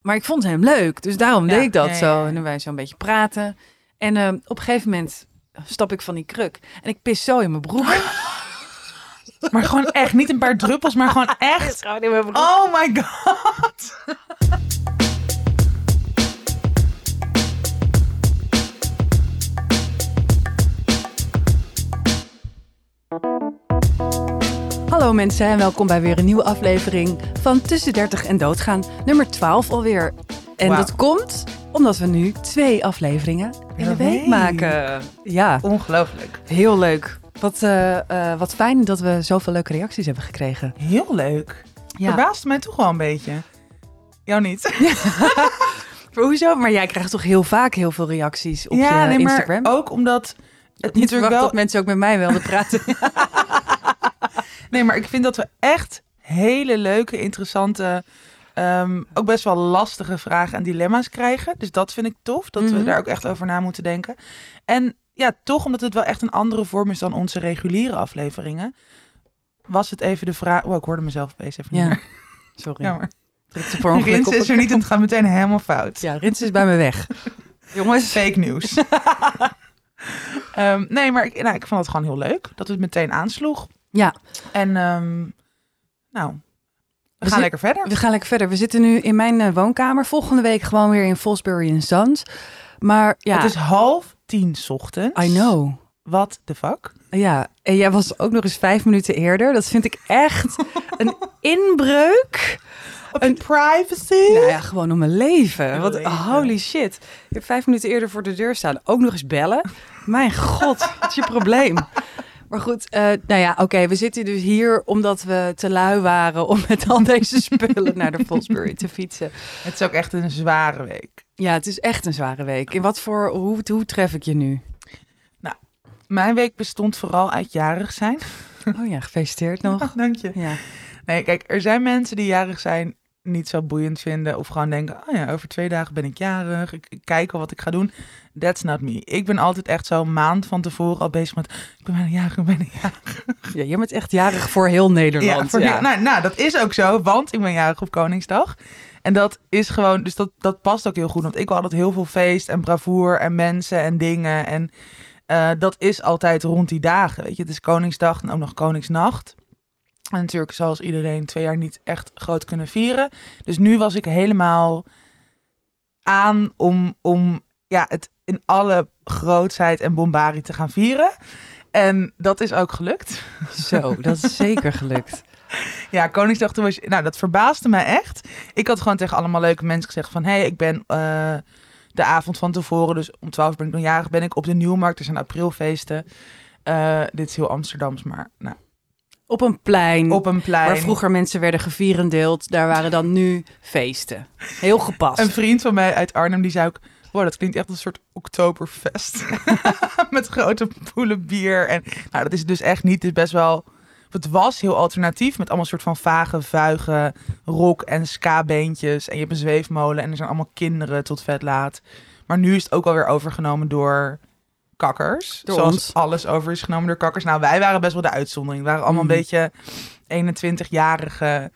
Maar ik vond hem leuk, dus daarom Ja, deed ik dat ja, zo. ja. En dan wij zo een beetje praten. En ehm, op een gegeven moment stap ik van die kruk. En ik pis zo in mijn broek. Maar gewoon echt, niet een paar druppels, maar gewoon echt. Gewoon in mijn broek. Oh my god. Hallo mensen en welkom bij weer een nieuwe aflevering van Tussen 30 en Doodgaan. Nummer 12 alweer. En dat komt omdat we nu twee afleveringen in de week maken. Ja, Ongelooflijk. heel leuk. Wat, eh, eh, wat fijn dat we zoveel leuke reacties hebben gekregen. Heel leuk. Ja. Verbaast mij toch wel een beetje. Jou niet? Maar hoezo? Maar jij krijgt toch heel vaak heel veel reacties op ja, je nee, Instagram? ook omdat het Niet natuurlijk wel... dat mensen ook met mij wilden praten. Nee, maar ik vind dat we echt hele leuke, interessante, ehm, ook best wel lastige vragen en dilemma's krijgen. Dus dat vind ik tof, dat Mhm. we daar ook echt over na moeten denken. En ja, toch omdat het wel echt een andere vorm is dan onze reguliere afleveringen, was het even de vraag... Oh, ik hoorde mezelf opeens even ja, meer. sorry. Jammer. Rins is er niet en het gaat meteen helemaal fout. Ja, Rins is bij me weg. Jongens. Fake nieuws. Ehm, nee, maar ik, nou, ik vond het gewoon heel leuk dat het meteen aansloeg. Ja, En ehm, nou, we, gaan lekker verder. we gaan lekker verder. We zitten nu in mijn eh, woonkamer. Volgende week gewoon weer in Fosbury Sons. Maar ja, Het is half tien 's ochtends. I know. What the fuck? Ja, en jij was ook nog eens vijf minuten eerder. Dat vind ik echt een inbreuk. Op Een- privacy? Nou ja, gewoon om mijn leven. Wat holy shit. Je hebt vijf minuten eerder voor de deur staan. Ook nog eens bellen. Mijn god, wat is je probleem? Maar goed, eh, nou ja, oké. we zitten dus hier omdat we te lui waren om met al deze spullen naar de Fosbury te fietsen. Het is ook echt een zware week. Ja, het is echt een zware week. En wat voor, hoe, hoe tref ik je nu? Mijn week bestond vooral uit jarig zijn. Oh ja, gefeliciteerd nog. Dank je. Ja. Nee, kijk, er zijn mensen die jarig zijn niet zo boeiend vinden. Of gewoon denken, oh ja, over twee dagen ben ik jarig. Ik, ik kijk al wat ik ga doen. That's not me. Ik ben altijd echt zo een maand van tevoren al bezig met... Ik ben bijna jarig, ik ben bijna jarig. ja, je bent echt jarig voor heel Nederland. voor- ja. Nou, nou, dat is ook zo, want ik ben jarig op Koningsdag. En dat is gewoon, dus dat, dat past ook heel goed. Want ik wil altijd heel veel feest en bravoer en mensen en dingen. En eh, dat is altijd rond die dagen. Weet je, het is Koningsdag en ook nog Koningsnacht. En natuurlijk, zoals iedereen, twee jaar niet echt groot kunnen vieren. Dus nu was ik helemaal aan om, om ja, het in alle grootsheid en bombarie te gaan vieren. En dat is ook gelukt. Zo, dat is zeker gelukt. Ja, Koningsdag toen was... Nou, dat verbaasde mij echt. Ik had gewoon tegen allemaal leuke mensen gezegd van... Hé, hey, ik ben eh, de avond van tevoren, dus om 12 ben ik dan jarig, ben ik op de Nieuwmarkt. Er zijn aprilfeesten. Eh, dit is heel Amsterdams, maar nou, Op een plein. op een plein. Waar vroeger mensen werden gevierendeeld, daar waren dan nu feesten. Heel gepast. Een vriend van mij uit Arnhem, die zei ook... Wow, dat klinkt echt als een soort oktoberfest. Met grote poelen bier. En nou, dat is het dus echt niet. Het is best wel... Het was heel alternatief met allemaal soort van vage, vuige rock- en ska-beentjes. En je hebt een zweefmolen en er zijn allemaal kinderen tot vet laat. Maar nu is het ook alweer overgenomen door kakkers. Door zoals ons. alles over is genomen door kakkers. Nou, wij waren best wel de uitzondering. We waren allemaal Mhm. een beetje 21-jarige.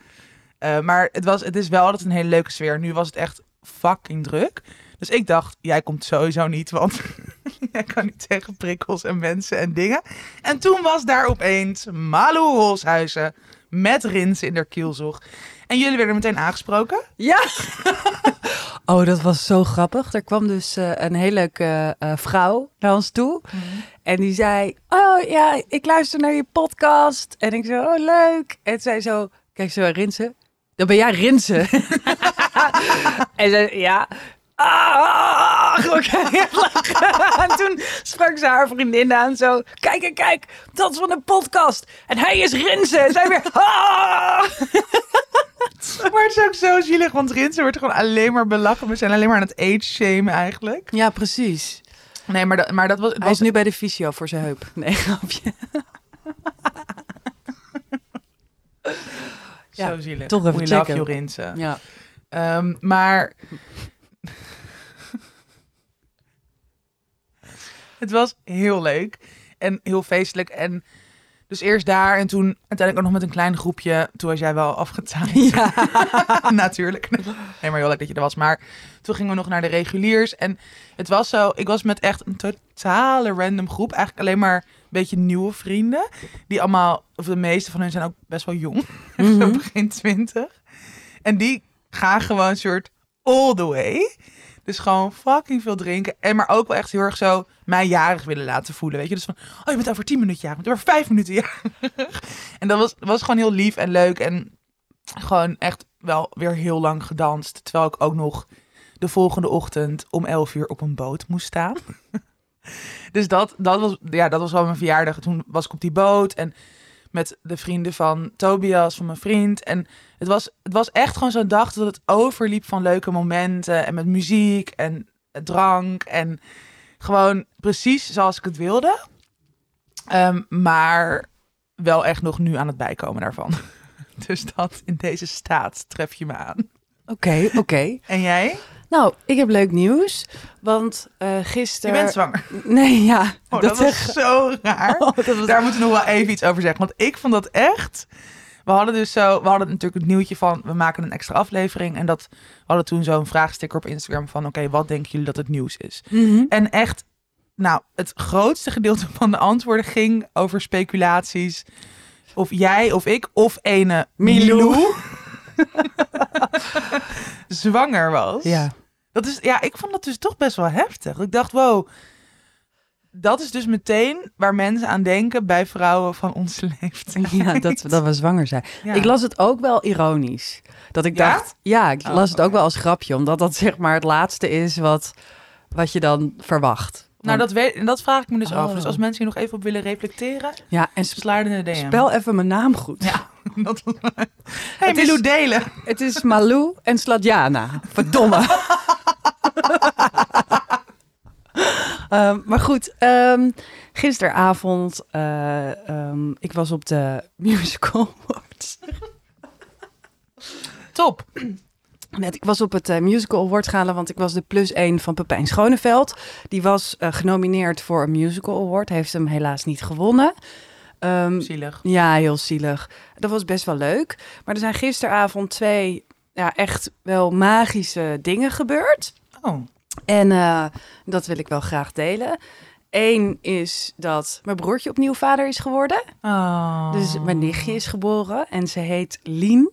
Eh, maar het, was, het is wel altijd een hele leuke sfeer. Nu was het echt fucking druk. Dus ik dacht, jij komt sowieso niet, want jij kan niet tegen prikkels en mensen en dingen. En toen was daar opeens Malou Rolshuizen met Rins in der kielzog. En jullie werden meteen aangesproken. Ja! oh, dat was zo grappig. Er kwam dus eh, een hele leuke eh, vrouw naar ons toe. En die zei, oh ja, ik luister naar je podcast. En ik zo, oh leuk. En zij zo, kijk zo, Rinsen. Dan ben jij Rinsen. en zij, ja. Ah, lachen. En toen sprak ze haar vriendin aan zo, kijk, kijk, kijk, dat is van een podcast. En hij is Rinsen. En zij weer, ah. Maar het is ook zo zielig, want Rinsen wordt gewoon alleen maar belachen. We zijn alleen maar aan het age-shamen eigenlijk. Ja, precies. Nee, maar dat, maar dat was... Het Hij was is nu bij de fysio voor zijn heup. Nee, grapje. Ja, zo zielig. toch even We checken. love you, Rinsen. Ja. Ehm, maar het was heel leuk en heel feestelijk. En dus eerst daar en toen uiteindelijk ook nog met een klein groepje. Toen was jij wel afgetaaid. Ja. Natuurlijk. Nee, maar heel leuk dat je er was. Maar toen gingen we nog naar de reguliers. En het was zo, ik was met echt een totale random groep. Eigenlijk alleen maar een beetje nieuwe vrienden. Die allemaal, of de meeste van hen zijn ook best wel jong. Zo Mhm. begin twintig. En die gaan gewoon soort all the way. Dus gewoon fucking veel drinken. En maar ook wel echt heel erg zo mij jarig willen laten voelen. Weet je, dus van, oh je bent over tien minuten jarig. Over vijf minuten jarig. en dat was, was gewoon heel lief en leuk. En gewoon echt wel weer heel lang gedanst. Terwijl ik ook nog de volgende ochtend om 11 uur op een boot moest staan. dus dat, dat, was, ja, dat was wel mijn verjaardag. Toen was ik op die boot en met de vrienden van Tobias, van mijn vriend. En het was, het was echt gewoon zo'n dag dat het overliep van leuke momenten. En met muziek en drank. En gewoon precies zoals ik het wilde. Ehm, maar wel echt nog nu aan het bijkomen daarvan. Dus dat in deze staat tref je me aan. Oké, oké. En jij? Nou, ik heb leuk nieuws. Want eh Je gisteren... bent zwanger. Nee, ja. Oh, dat, was zo raar. Oh, dat was- Daar moeten we nog wel even iets over zeggen. Want ik vond dat echt... We hadden dus zo... We hadden natuurlijk het nieuwtje van... We maken een extra aflevering. En dat we hadden toen zo'n vraagsticker op Instagram van... Oké, wat denken jullie dat het nieuws is? Mhm. En echt... Nou, het grootste gedeelte van de antwoorden ging over speculaties. Of jij of ik of ene Milou. Milou zwanger was. Ja. Dat is, ja, ik vond dat dus toch best wel heftig. Ik dacht, wow, dat is dus meteen waar mensen aan denken bij vrouwen van onze leeftijd. Ja, dat, dat we zwanger zijn. Ja. Ik las het ook wel ironisch. Dat ik Ja? dacht, ja, ik Oh, las het ook wel als grapje, omdat dat zeg maar het laatste is wat, wat je dan verwacht. Nou, dat, weet, dat vraag ik me dus af. Oh. Dus als mensen hier nog even op willen reflecteren, ja, en sp- sla in de DM. spel even mijn naam goed. Ja, dat was... Hey, Het is- Milou delen. Het is Malou en Sladjana. Verdomme. Ehm, maar goed, ehm, gisteravond, eh, ehm, ik was op de musical awards. Top. Net, ik was op het eh, Musical Award gala, want ik was de plus één van Pepijn Schoneveld. Die was eh, genomineerd voor een Musical Award, heeft hem helaas niet gewonnen. Ehm, Zielig. ja, heel zielig. Dat was best wel leuk. Maar er zijn gisteravond twee ja, echt wel magische dingen gebeurd. Oh. En eh, dat wil ik wel graag delen. Eén is dat mijn broertje opnieuw vader is geworden. oh. Dus mijn nichtje is geboren en ze heet Lien.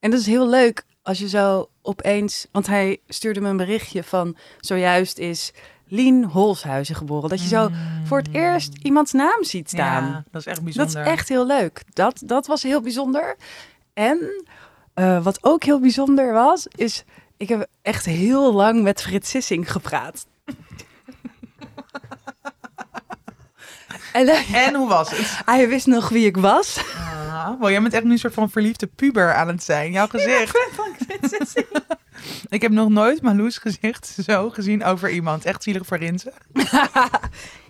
En dat is heel leuk als je zo opeens... Want hij stuurde me een berichtje van... zojuist is Lien Holshuizen geboren. Dat je zo voor het eerst iemands naam ziet staan. Ja, dat is echt Dat bijzonder. is echt heel leuk. Dat, dat was heel bijzonder. En eh, wat ook heel bijzonder was, is... Ik heb echt heel lang met Frits Sissing gepraat. En hoe was het? hij wist nog wie ik was. Ah, jij bent echt nu een soort van verliefde puber aan het zijn. Jouw gezicht. Ik heb nog nooit Marloes gezicht zo gezien over iemand. Echt zielig voor Rinse.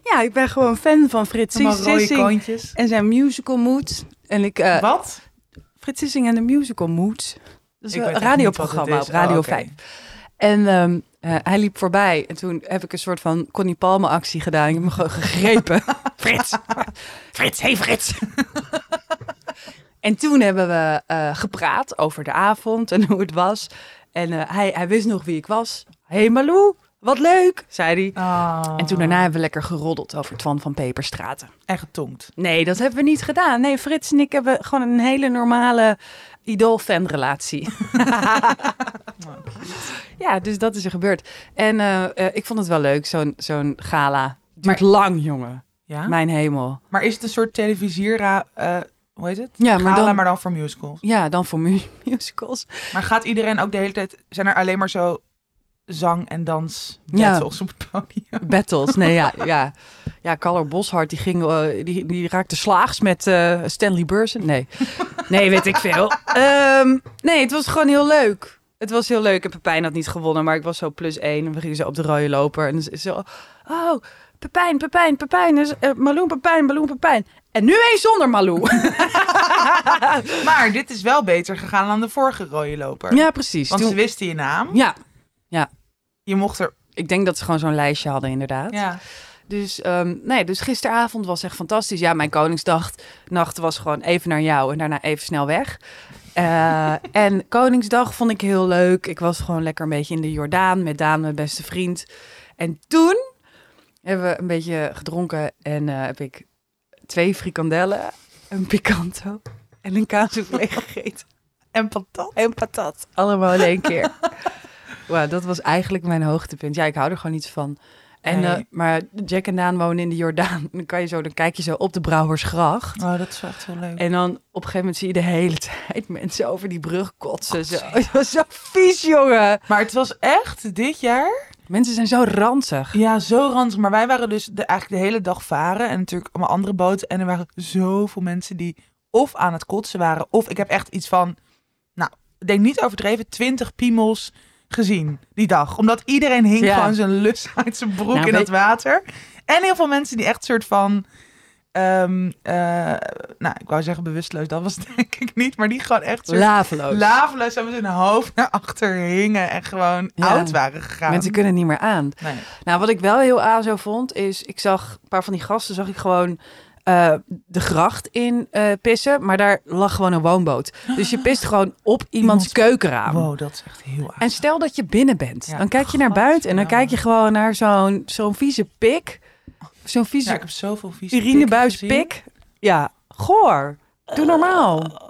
Ja, ik ben gewoon fan van Frits Sissing en zijn musical mood. En ik, eh Wat? Frits Sissing en de musical mood. Dat is Ik een radioprogramma op. Radio Oh, oké. 5. En ehm, eh, hij liep voorbij en toen heb ik een soort van Connie Palme actie gedaan. Ik heb hem gewoon gegrepen. Frits! Frits, hey Frits! en toen hebben we eh, gepraat over de avond en hoe het was. En eh, hij, hij wist nog wie ik was. Hey Malou, wat leuk, zei hij. Ah, En toen daarna hebben we lekker geroddeld over Twan van Peperstraten. En getonkt. Nee, dat hebben we niet gedaan. Nee, Frits en ik hebben gewoon een hele normale idool-fan-relatie. ja, dus dat is er gebeurd. En eh, eh, ik vond het wel leuk, zo'n zo'n gala. Duurt lang, jongen. Ja? Mijn hemel. Maar is het een soort televisiera... eh, hoe heet het? Ja, maar Gala, dan- maar dan voor musicals. Ja, dan voor mu- musicals. Maar gaat iedereen ook de hele tijd... Zijn er alleen maar zo zang- en dans Ja. battles op het podium? Battles. Nee, ja. Ja, ja Carlo Boshart, die, ging, die, die raakte slaags met Stanley Burson. Nee. Nee, weet ik veel. Ehm, nee, het was gewoon heel leuk. Het was heel leuk. En Pepijn had niet gewonnen, maar ik was zo plus één. En we gingen zo op de rode loper. En zo, oh, Pepijn, Pepijn, Pepijn. Dus, eh, Malou, Pepijn, Malou, Pepijn. En nu eens zonder Malou. Maar dit is wel beter gegaan dan de vorige rode loper. ja, precies. Want Toen- ze wisten je naam. ja, Je mocht er... ik denk dat ze gewoon zo'n lijstje hadden inderdaad. Ja. Dus, ehm, nee, dus gisteravond was echt fantastisch. Ja, mijn Koningsdag nacht was gewoon even naar jou en daarna even snel weg. Eh, en Koningsdag vond ik heel leuk. Ik was gewoon lekker een beetje in de Jordaan met Daan, mijn beste vriend. En toen hebben we een beetje gedronken en eh, heb ik twee frikandellen, een picanto en een kaassoufflé gegeten. En patat. En patat. Allemaal in één keer. Wauw, dat was eigenlijk mijn hoogtepunt. Ja, ik hou er gewoon niet van. En, Nee. eh, maar Jack en Daan wonen in de Jordaan. Dan, kan je zo, dan kijk je zo op de Brouwersgracht. Oh, dat is echt heel leuk. En dan op een gegeven moment zie je de hele tijd mensen over die brug kotsen. Zo. Het was zo vies, jongen. Maar het was echt dit jaar Mensen zijn zo ranzig. Ja, zo ranzig. Maar wij waren dus de, eigenlijk de hele dag varen. En natuurlijk allemaal andere boten. En er waren zoveel mensen die of aan het kotsen waren. Of ik heb echt iets van, nou, ik denk niet overdreven, 20 piemels gezien die dag. Omdat iedereen hing Ja. gewoon zijn lus uit zijn broek Nou, in dat water. En heel veel mensen die echt soort van... ehm, eh, nou, ik wou zeggen bewusteloos. Dat was het denk ik niet. Maar die gewoon echt soort Laveloos. laveloos met hun hoofd naar achter hingen. En gewoon Ja. oud waren gegaan. Mensen kunnen niet meer aan. Nee. Nou, wat ik wel heel aan zo vond, is ik zag een paar van die gasten, zag ik gewoon eh, de gracht in eh, pissen, maar daar lag gewoon een woonboot. Dus je pist gewoon op iemands Iemands- keukenraam. Wow, dat is echt heel En stel dat je binnen bent, Ja, dan kijk je naar buiten en dan kijk je gewoon naar zo'n zo'n vieze pik. Zo'n vieze Ja, ik heb zoveel vieze urinebuis pik. Ja, goor. Doe normaal.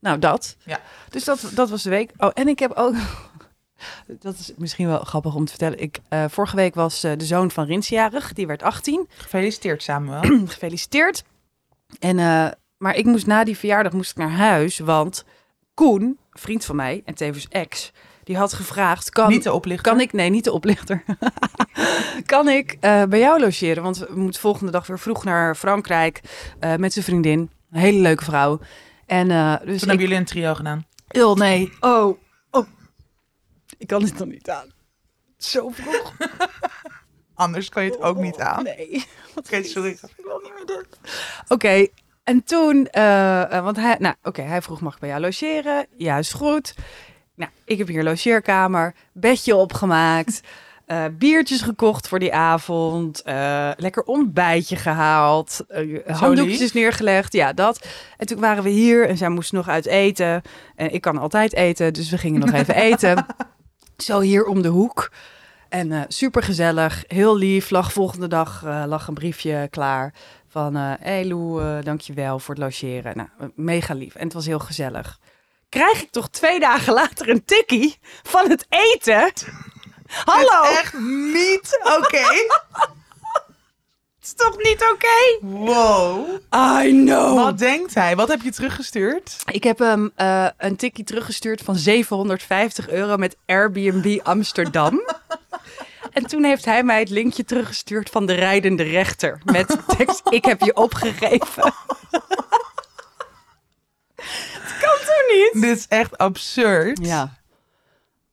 Nou, dat. Ja. Dus dat, dat was de week. Oh, en ik heb ook... Dat is misschien wel grappig om te vertellen. Ik, eh, vorige week was eh, de zoon van Rins jarig. Die werd 18. Gefeliciteerd Samuel. Gefeliciteerd. En, eh, maar ik moest na die verjaardag moest ik naar huis. Want Koen, vriend van mij en tevens ex... die had gevraagd... Kan, Niet te oplichten. kan ik, nee, niet de oplichter. kan ik bij jou logeren? Want we moeten volgende dag weer vroeg naar Frankrijk met zijn vriendin. Een hele leuke vrouw. En dus Toen ik, hebben jullie een trio gedaan. oh nee, oh, ik kan dit nog niet aan. Zo vroeg. Anders kan je het ook niet aan. Nee. Oké, sorry. Ik wil niet meer dit. Oké, en toen, eh, eh, want hij, nou, oké, hij vroeg mag ik bij jou logeren? Ja, is goed. Nou, ik heb hier logeerkamer, bedje opgemaakt, eh, biertjes gekocht voor die avond, eh, lekker ontbijtje gehaald, eh, handdoekjes lief. neergelegd, ja, dat. En toen waren we hier en zij moest nog uit eten. En ik kan altijd eten, dus we gingen nog even eten. Zo hier om de hoek. En eh super gezellig, heel lief. Lag volgende dag eh, lag een briefje klaar van... eh hey Lou, dankjewel voor het logeren. Nou, mega lief. En het was heel gezellig. Krijg ik toch twee dagen later een tikkie van het eten? Hallo, echt niet oké. is toch niet oké? Wow. I know. Wat denkt hij? Wat heb je teruggestuurd? Ik heb hem eh, een tikkie teruggestuurd van 750 euro met Airbnb Amsterdam. en toen heeft hij mij het linkje teruggestuurd van de rijdende rechter. Met de tekst, ik heb je opgegeven. Het kan toch niet? Dit is echt absurd. Ja.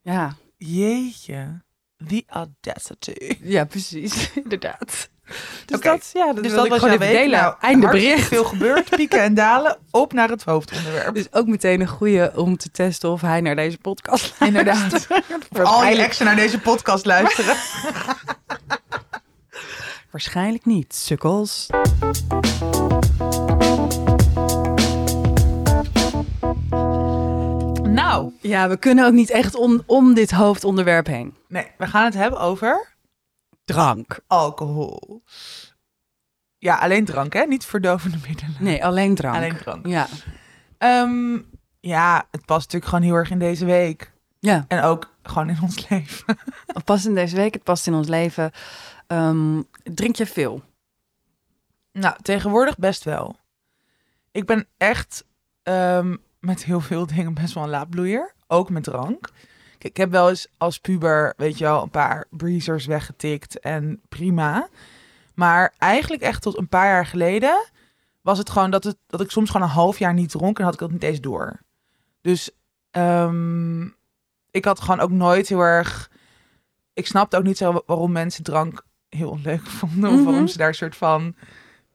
Ja, Jeetje. The audacity. ja precies. Inderdaad. Dus dat, ja, dat, Dus dat ik was gewoon even. Nou, Einde bericht. veel gebeurd. Pieken en dalen. Op naar het hoofdonderwerp. Dus ook meteen een goede om te testen of hij naar deze podcast Inderdaad. luistert. Al je exen naar deze podcast luisteren. waarschijnlijk niet, sukkels. nou. Ja, we kunnen ook niet echt om, om dit hoofdonderwerp heen. Nee, we gaan het hebben over Drank. alcohol. Ja, alleen drank, hè? Niet verdovende middelen. Nee, alleen drank. Alleen drank. Ja. Ehm, ja, het past natuurlijk gewoon heel erg in deze week. Ja, En ook gewoon in ons leven. het past in deze week, het past in ons leven. Ehm, drink je veel? Nou, tegenwoordig best wel. Ik ben echt ehm, met heel veel dingen best wel een laadbloeier. Ook met drank. Kijk, ik heb wel eens als puber, weet je wel, een paar breezers weggetikt en prima. Maar eigenlijk echt tot een paar jaar geleden was het gewoon dat, het, dat ik soms gewoon een half jaar niet dronk en had ik dat niet eens door. Dus ehm, ik had gewoon ook nooit heel erg... Ik snapte ook niet zo waarom mensen drank heel onleuk vonden. Of Mhm. waarom ze daar een soort van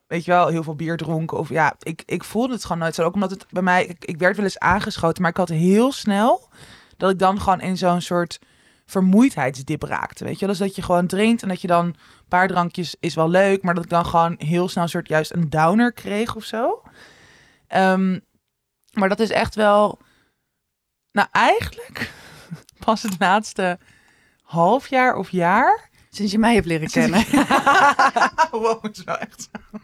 weet je wel, heel veel bier dronken. Of ja, ik, ik voelde het gewoon nooit zo. Ook omdat het bij mij, ik, ik werd wel eens aangeschoten, maar ik had heel snel dat ik dan gewoon in zo'n soort vermoeidheidsdip raakte. Weet je, dus dat je gewoon drinkt en dat je dan een paar drankjes is wel leuk, maar dat ik dan gewoon heel snel een soort juist een downer kreeg of zo. Ehm, maar dat is echt wel, nou eigenlijk pas het laatste half jaar of jaar. Sinds je mij hebt leren kennen. wow, het is wel echt zo.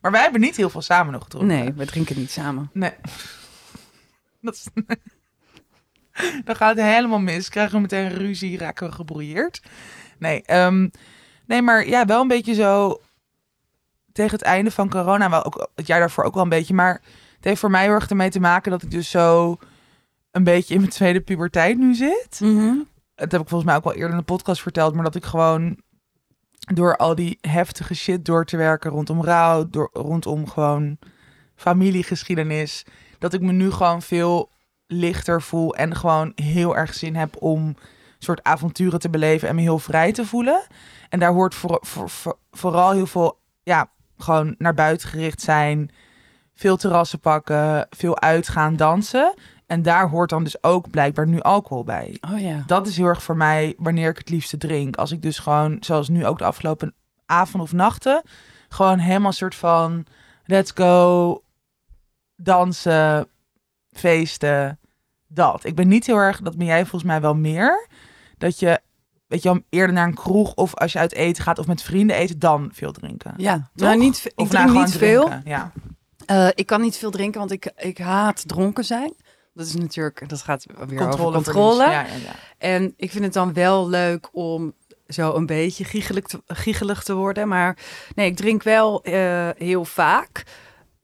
maar wij hebben niet heel veel samen nog gedronken. Nee, we drinken niet samen. Nee. Dat is... Dan gaat het helemaal mis. Krijgen we meteen ruzie, raken we gebrouilleerd. Nee, ehm, nee, maar ja, wel een beetje zo tegen het einde van corona, wel ook het jaar daarvoor ook wel een beetje. Maar het heeft voor mij heel erg ermee te maken dat ik dus zo een beetje in mijn tweede puberteit nu zit. Mhm. Het heb ik volgens mij ook wel eerder in de podcast verteld, maar dat ik gewoon door al die heftige shit door te werken rondom rouw, door, rondom gewoon familiegeschiedenis, dat ik me nu gewoon veel lichter voel en gewoon heel erg zin heb om soort avonturen te beleven en me heel vrij te voelen. En daar hoort voor, voor, voor- vooral heel veel, ja, gewoon naar buiten gericht zijn, veel terrassen pakken, veel uitgaan, dansen. En daar hoort dan dus ook blijkbaar nu alcohol bij. Oh ja. Dat is heel erg voor mij wanneer ik het liefste drink. Als ik dus gewoon, zoals nu ook de afgelopen avond of nachten, gewoon helemaal soort van let's go, dansen, feesten, dat. Ik ben niet heel erg, dat ben jij volgens mij wel meer, dat je, weet je, wel, eerder naar een kroeg of als je uit eten gaat of met vrienden eten, dan veel drinken. Ja, Toch? nou, niet, ik Of drink nou niet veel. drinken, Ja. Eh, ik kan niet veel drinken, want ik, ik haat dronken zijn. Dat is natuurlijk, dat gaat weer over Controleverlies. controle. Ja, ja, ja. En ik vind het dan wel leuk om zo een beetje giechelig te, giechelig te worden. Maar nee, ik drink wel eh, heel vaak,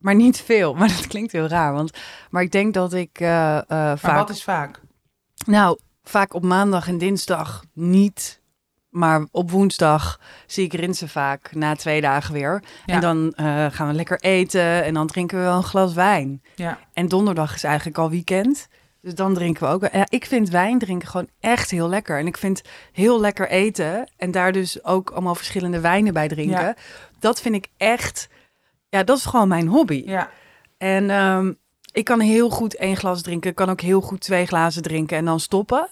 maar niet veel. Maar dat klinkt heel raar, want maar ik denk dat ik eh, eh, Maar vaak, wat is vaak? nou, vaak op maandag en dinsdag niet. Maar op woensdag zie ik Rinse vaak na twee dagen weer. Ja. En dan eh, gaan we lekker eten en dan drinken we wel een glas wijn. Ja. En donderdag is eigenlijk al weekend. Dus dan drinken we ook. Ja, ik vind wijn drinken gewoon echt heel lekker. En ik vind heel lekker eten. En daar dus ook allemaal verschillende wijnen bij drinken. Ja. Dat vind ik echt. Ja, dat is gewoon mijn hobby. Ja. En ehm, ik kan heel goed één glas drinken. Ik kan ook heel goed twee glazen drinken en dan stoppen.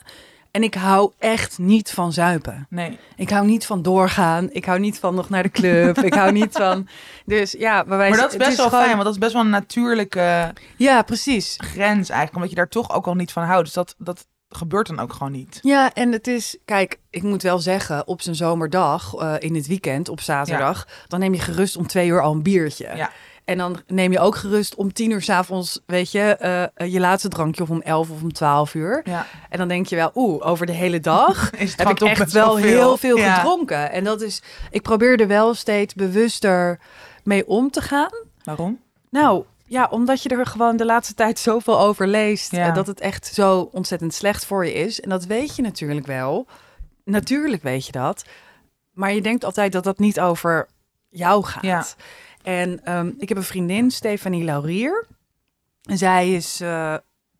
En ik hou echt niet van zuipen. Nee. Ik hou niet van doorgaan. Ik hou niet van nog naar de club. ik hou niet van. Dus ja, Maar dat is best wel gewoon- fijn, want dat is best wel een natuurlijke Ja, precies. grens eigenlijk. Omdat je daar toch ook al niet van houdt. Dus dat, dat gebeurt dan ook gewoon niet. Ja, en het is, kijk, ik moet wel zeggen, op zijn zomerdag, eh, in het weekend, op zaterdag, dan neem je gerust om twee uur al een biertje. Ja. En dan neem je ook gerust om tien uur s'avonds, weet je, eh, je laatste drankje of om elf of om twaalf uur. Ja. En dan denk je wel, oeh, over de hele dag Is heb ik echt wel veel. heel veel Ja. gedronken. En dat is, ik probeer er wel steeds bewuster mee om te gaan. Waarom? Nou, ja, omdat je er gewoon de laatste tijd zoveel over leest. Ja. dat het echt zo ontzettend slecht voor je is. En dat weet je natuurlijk wel. Natuurlijk weet je dat. Maar je denkt altijd dat dat niet over jou gaat. Ja. En ehm, ik heb een vriendin, Stefanie Laurier. En zij is... eh,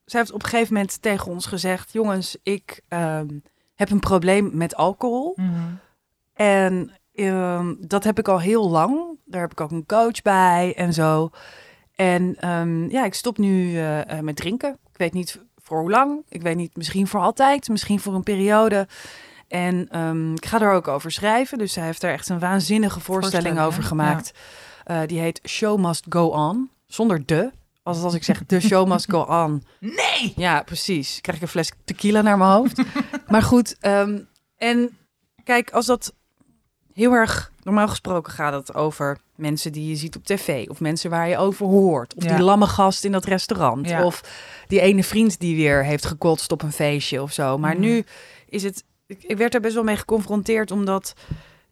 zij heeft op een gegeven moment tegen ons gezegd... Jongens, ik ehm, heb een probleem met alcohol. Mhm. En ehm, dat heb ik al heel lang. Daar heb ik ook een coach bij en zo. En ehm, ja, ik stop nu eh, eh, met drinken. Ik weet niet voor hoe lang. Ik weet niet, misschien voor altijd, misschien voor een periode. En ehm, ik ga er ook over schrijven. Dus zij heeft er echt een waanzinnige voorstelling Voorstelling, over gemaakt. Eh, die heet Show Must Go On. Zonder de. Als, als ik zeg de show must go on. Nee! Ja, precies. Krijg ik een fles tequila naar mijn hoofd. maar goed, ehm, en kijk, als dat heel erg normaal gesproken gaat het over mensen die je ziet op tv of mensen waar je over hoort of Ja. die lamme gast in dat restaurant Ja. of die ene vriend die weer heeft gekotst op een feestje of zo. Maar Mhm. nu is het, ik, ik werd er best wel mee geconfronteerd omdat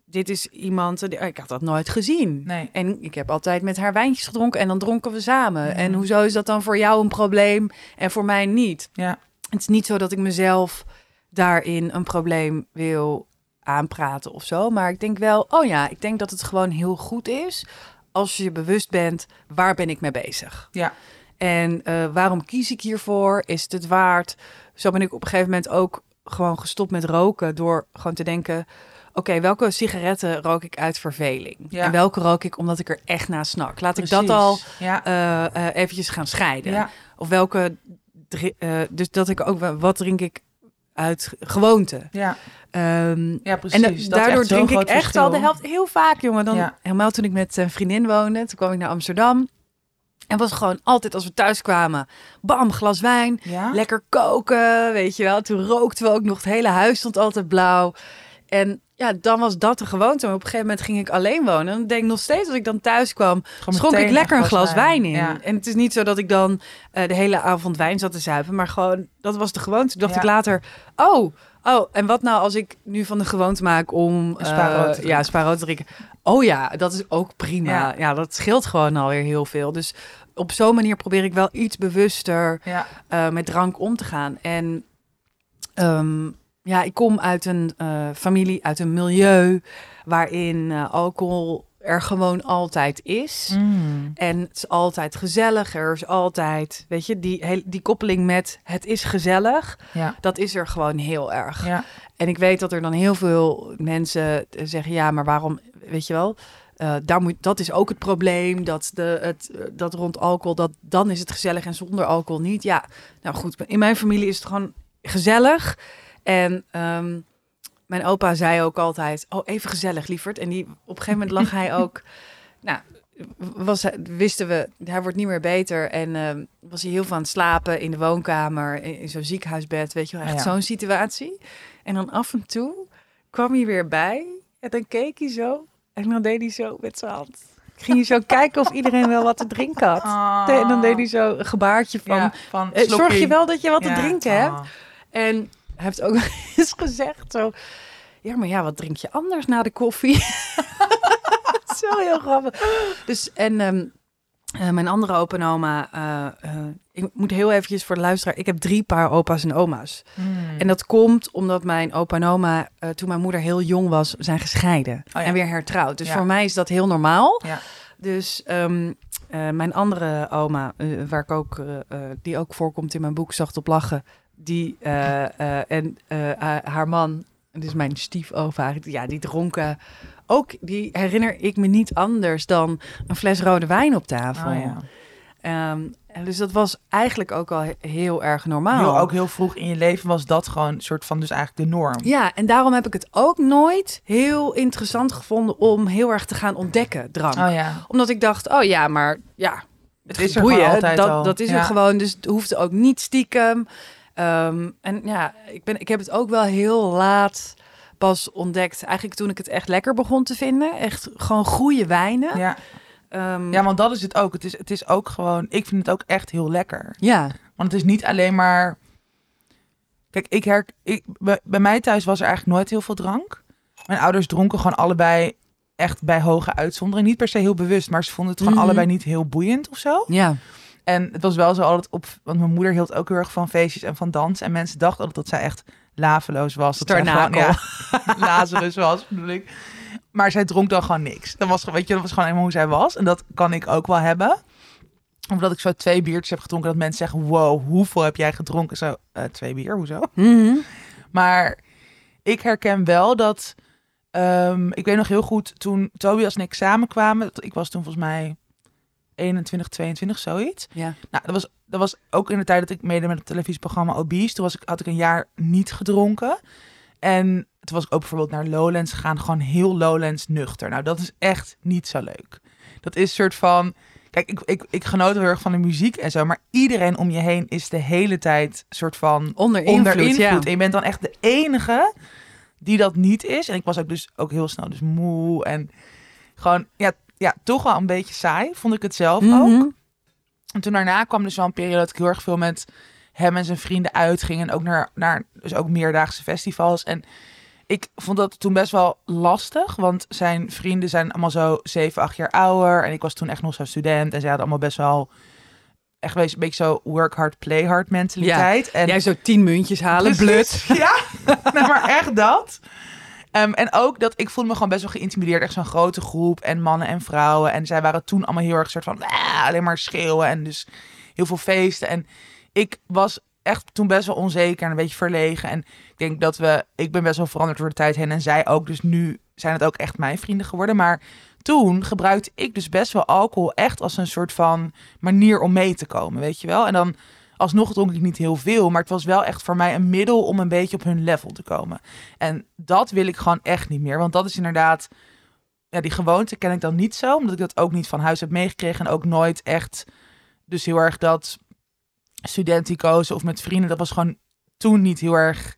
dit is iemand, die- ik had dat nooit gezien. Nee. En ik heb altijd met haar wijntjes gedronken en dan dronken we samen. Ja. En hoezo is dat dan voor jou een probleem en voor mij niet? Ja. Het is niet zo dat ik mezelf daarin een probleem wil aanpraten of zo. Maar ik denk wel, oh ja, ik denk dat het gewoon heel goed is als je je bewust bent, waar ben ik mee bezig? Ja. En eh, waarom kies ik hiervoor? Is het het waard? Zo ben ik op een gegeven moment ook gewoon gestopt met roken door gewoon te denken, oké, welke sigaretten rook ik uit verveling? Ja. En welke rook ik omdat ik er echt naar snak? Laat ik dat al Ja. eh eh, eventjes gaan scheiden. ja. Of welke, eh, dus dat ik ook, wat drink ik uit gewoonte. Ja, Ehm, ja precies. en da- daardoor drink ik echt verschil. al de helft heel vaak, jongen. Dan, Ja. Helemaal toen ik met een vriendin woonde, toen kwam ik naar Amsterdam. En was gewoon altijd als we thuis kwamen, bam, glas wijn, Ja? lekker koken, weet je wel. Toen rookten we ook nog, het hele huis stond altijd blauw. En ja, dan was dat de gewoonte. Maar op een gegeven moment ging ik alleen wonen. En dan denk ik nog steeds, als ik dan thuis kwam, Gewoon schonk ik lekker een glas wijn in. Ja. En het is niet zo dat ik dan eh, de hele avond wijn zat te zuipen, maar gewoon, dat was de gewoonte. Toen dacht Ja. ik later, oh, oh, en wat nou als ik nu van de gewoonte maak om rood te eh, ja, te drinken. Oh ja, dat is ook prima. Ja. Ja. dat scheelt gewoon alweer heel veel. Dus op zo'n manier probeer ik wel iets bewuster eh, met drank om te gaan. En ehm, ja, ik kom uit een eh, familie, uit een milieu waarin eh, alcohol er gewoon altijd is. Mm. En het is altijd gezellig. Er is altijd, weet je, die, die koppeling met het is gezellig. ja, Dat is er gewoon heel erg. ja. En ik weet dat er dan heel veel mensen zeggen: ja, maar waarom, weet je wel. eh, daar moet, dat is ook het probleem. Dat, de, het, eh, dat rond alcohol, dat, dan is het gezellig en zonder alcohol niet. Ja, nou goed, in mijn familie is het gewoon gezellig. En ehm, mijn opa zei ook altijd: Oh, even gezellig, lieverd. En die, op een gegeven moment lag hij ook. Nou, was, wisten we, hij wordt niet meer beter. En ehm, was hij heel veel aan het slapen in de woonkamer, in, in zo'n ziekenhuisbed. Weet je wel, echt Ja. zo'n situatie. En dan af en toe kwam hij weer bij. En dan keek hij zo. En dan deed hij zo met zijn hand. Ging hij zo kijken of iedereen wel wat te drinken had. En dan deed hij zo een gebaartje van... Ah. Ja, van eh, zorg je wel dat je wat te drinken hebt. Oh. En hij heeft ook eens gezegd zo... Ja, maar ja, wat drink je anders na de koffie? zo heel grappig. Dus, en ehm, eh, mijn andere opa en oma... eh, eh, ik moet heel eventjes voor de luisteraar... Ik heb drie paar opa's en oma's. Mm. En dat komt omdat mijn opa en oma, toen mijn moeder heel jong was, zijn gescheiden. ja. En weer hertrouwd. Dus Ja. voor mij is dat heel normaal. Ja. Dus ehm, eh, mijn andere oma, waar ik ook, die ook voorkomt in mijn boek, Zacht op Lachen. Die eh, eh, en eh, ha- haar man, dus mijn stiefova, ja, die dronken ook. Die herinner ik me niet anders dan een fles rode wijn op tafel. Oh, ja. Ehm, en dus dat was eigenlijk ook al he- heel erg normaal. Heel, ook heel vroeg in je leven was dat gewoon een soort van dus eigenlijk de norm. Ja, en daarom heb ik het ook nooit heel interessant gevonden om heel erg te gaan ontdekken, drank. Oh ja. Omdat ik dacht, oh ja, maar ja, Het is er boeien, dat, al. dat is Ja. er gewoon. Dus het hoeft ook niet stiekem. Ehm, en ja, ik, ben, ik heb het ook wel heel laat pas ontdekt. Eigenlijk toen ik het echt lekker begon te vinden. Echt gewoon goede wijnen. Ja. Ehm, ja, want dat is het ook. Het is, het is ook gewoon, ik vind het ook echt heel lekker. ja. Want het is niet alleen maar. Kijk, ik her, ik, bij, bij mij thuis was er eigenlijk nooit heel veel drank. Mijn ouders dronken gewoon allebei echt bij hoge uitzondering. Niet per se heel bewust, maar ze vonden het gewoon Mhm. allebei niet heel boeiend of zo. ja. En het was wel zo altijd op. Want mijn moeder hield ook heel erg van feestjes en van dans. En mensen dachten altijd dat zij echt laveloos was. Dat zij gewoon, Starnakel. ja, Lazarus was, bedoel ik. Maar zij dronk dan gewoon niks. Dat was, weet je, dat was gewoon helemaal hoe zij was. En dat kan ik ook wel hebben. Of dat ik zo twee biertjes heb gedronken. Dat mensen zeggen, wow, hoeveel heb jij gedronken? Zo, eh, twee bier, hoezo? Mhm. Maar ik herken wel dat... ehm, ik weet nog heel goed, toen Tobias en ik samenkwamen... Ik was toen volgens mij 21, 22, zoiets. ja. Nou, dat was, dat was ook in de tijd dat ik meedeed met het televisieprogramma Obese. Toen was ik, had ik een jaar niet gedronken. En toen was ik ook bijvoorbeeld naar Lowlands gegaan. Gewoon heel Lowlands nuchter. Nou, dat is echt niet zo leuk. Dat is een soort van... Kijk, ik, ik, ik genoot heel erg van de muziek en zo. Maar iedereen om je heen is de hele tijd soort van Onder invloed, onder invloed. ja. En je bent dan echt de enige die dat niet is. En ik was ook dus ook heel snel dus moe. En gewoon, ja, ja toch wel een beetje saai. Vond ik het zelf ook. Mhm. En toen daarna kwam dus wel een periode dat ik heel erg veel met hem en zijn vrienden uitging. En ook naar, naar dus ook meerdaagse festivals. En ik vond dat toen best wel lastig. Want zijn vrienden zijn allemaal zo 7, 8 jaar ouder. En ik was toen echt nog zo'n student. En zij hadden allemaal best wel echt een beetje zo work hard, play hard mentaliteit. En Jij zo tien muntjes halen, blut. Ja, maar echt dat. Ehm, en ook dat ik voelde me gewoon best wel geïntimideerd. Echt zo'n grote groep en mannen en vrouwen. En zij waren toen allemaal heel erg soort van "Ah", alleen maar schreeuwen en dus heel veel feesten. En ik was echt toen best wel onzeker en een beetje verlegen. En ik denk dat we, ik ben best wel veranderd door de tijd heen en zij ook. Dus nu zijn het ook echt mijn vrienden geworden. Maar toen gebruikte ik dus best wel alcohol echt als een soort van manier om mee te komen, weet je wel. En dan alsnog dronk ik niet heel veel. Maar het was wel echt voor mij een middel om een beetje op hun level te komen. En dat wil ik gewoon echt niet meer. Want dat is inderdaad... Ja, die gewoonte ken ik dan niet zo. Omdat ik dat ook niet van huis heb meegekregen. En ook nooit echt... Dus heel erg dat studentico's of met vrienden... Dat was gewoon toen niet heel erg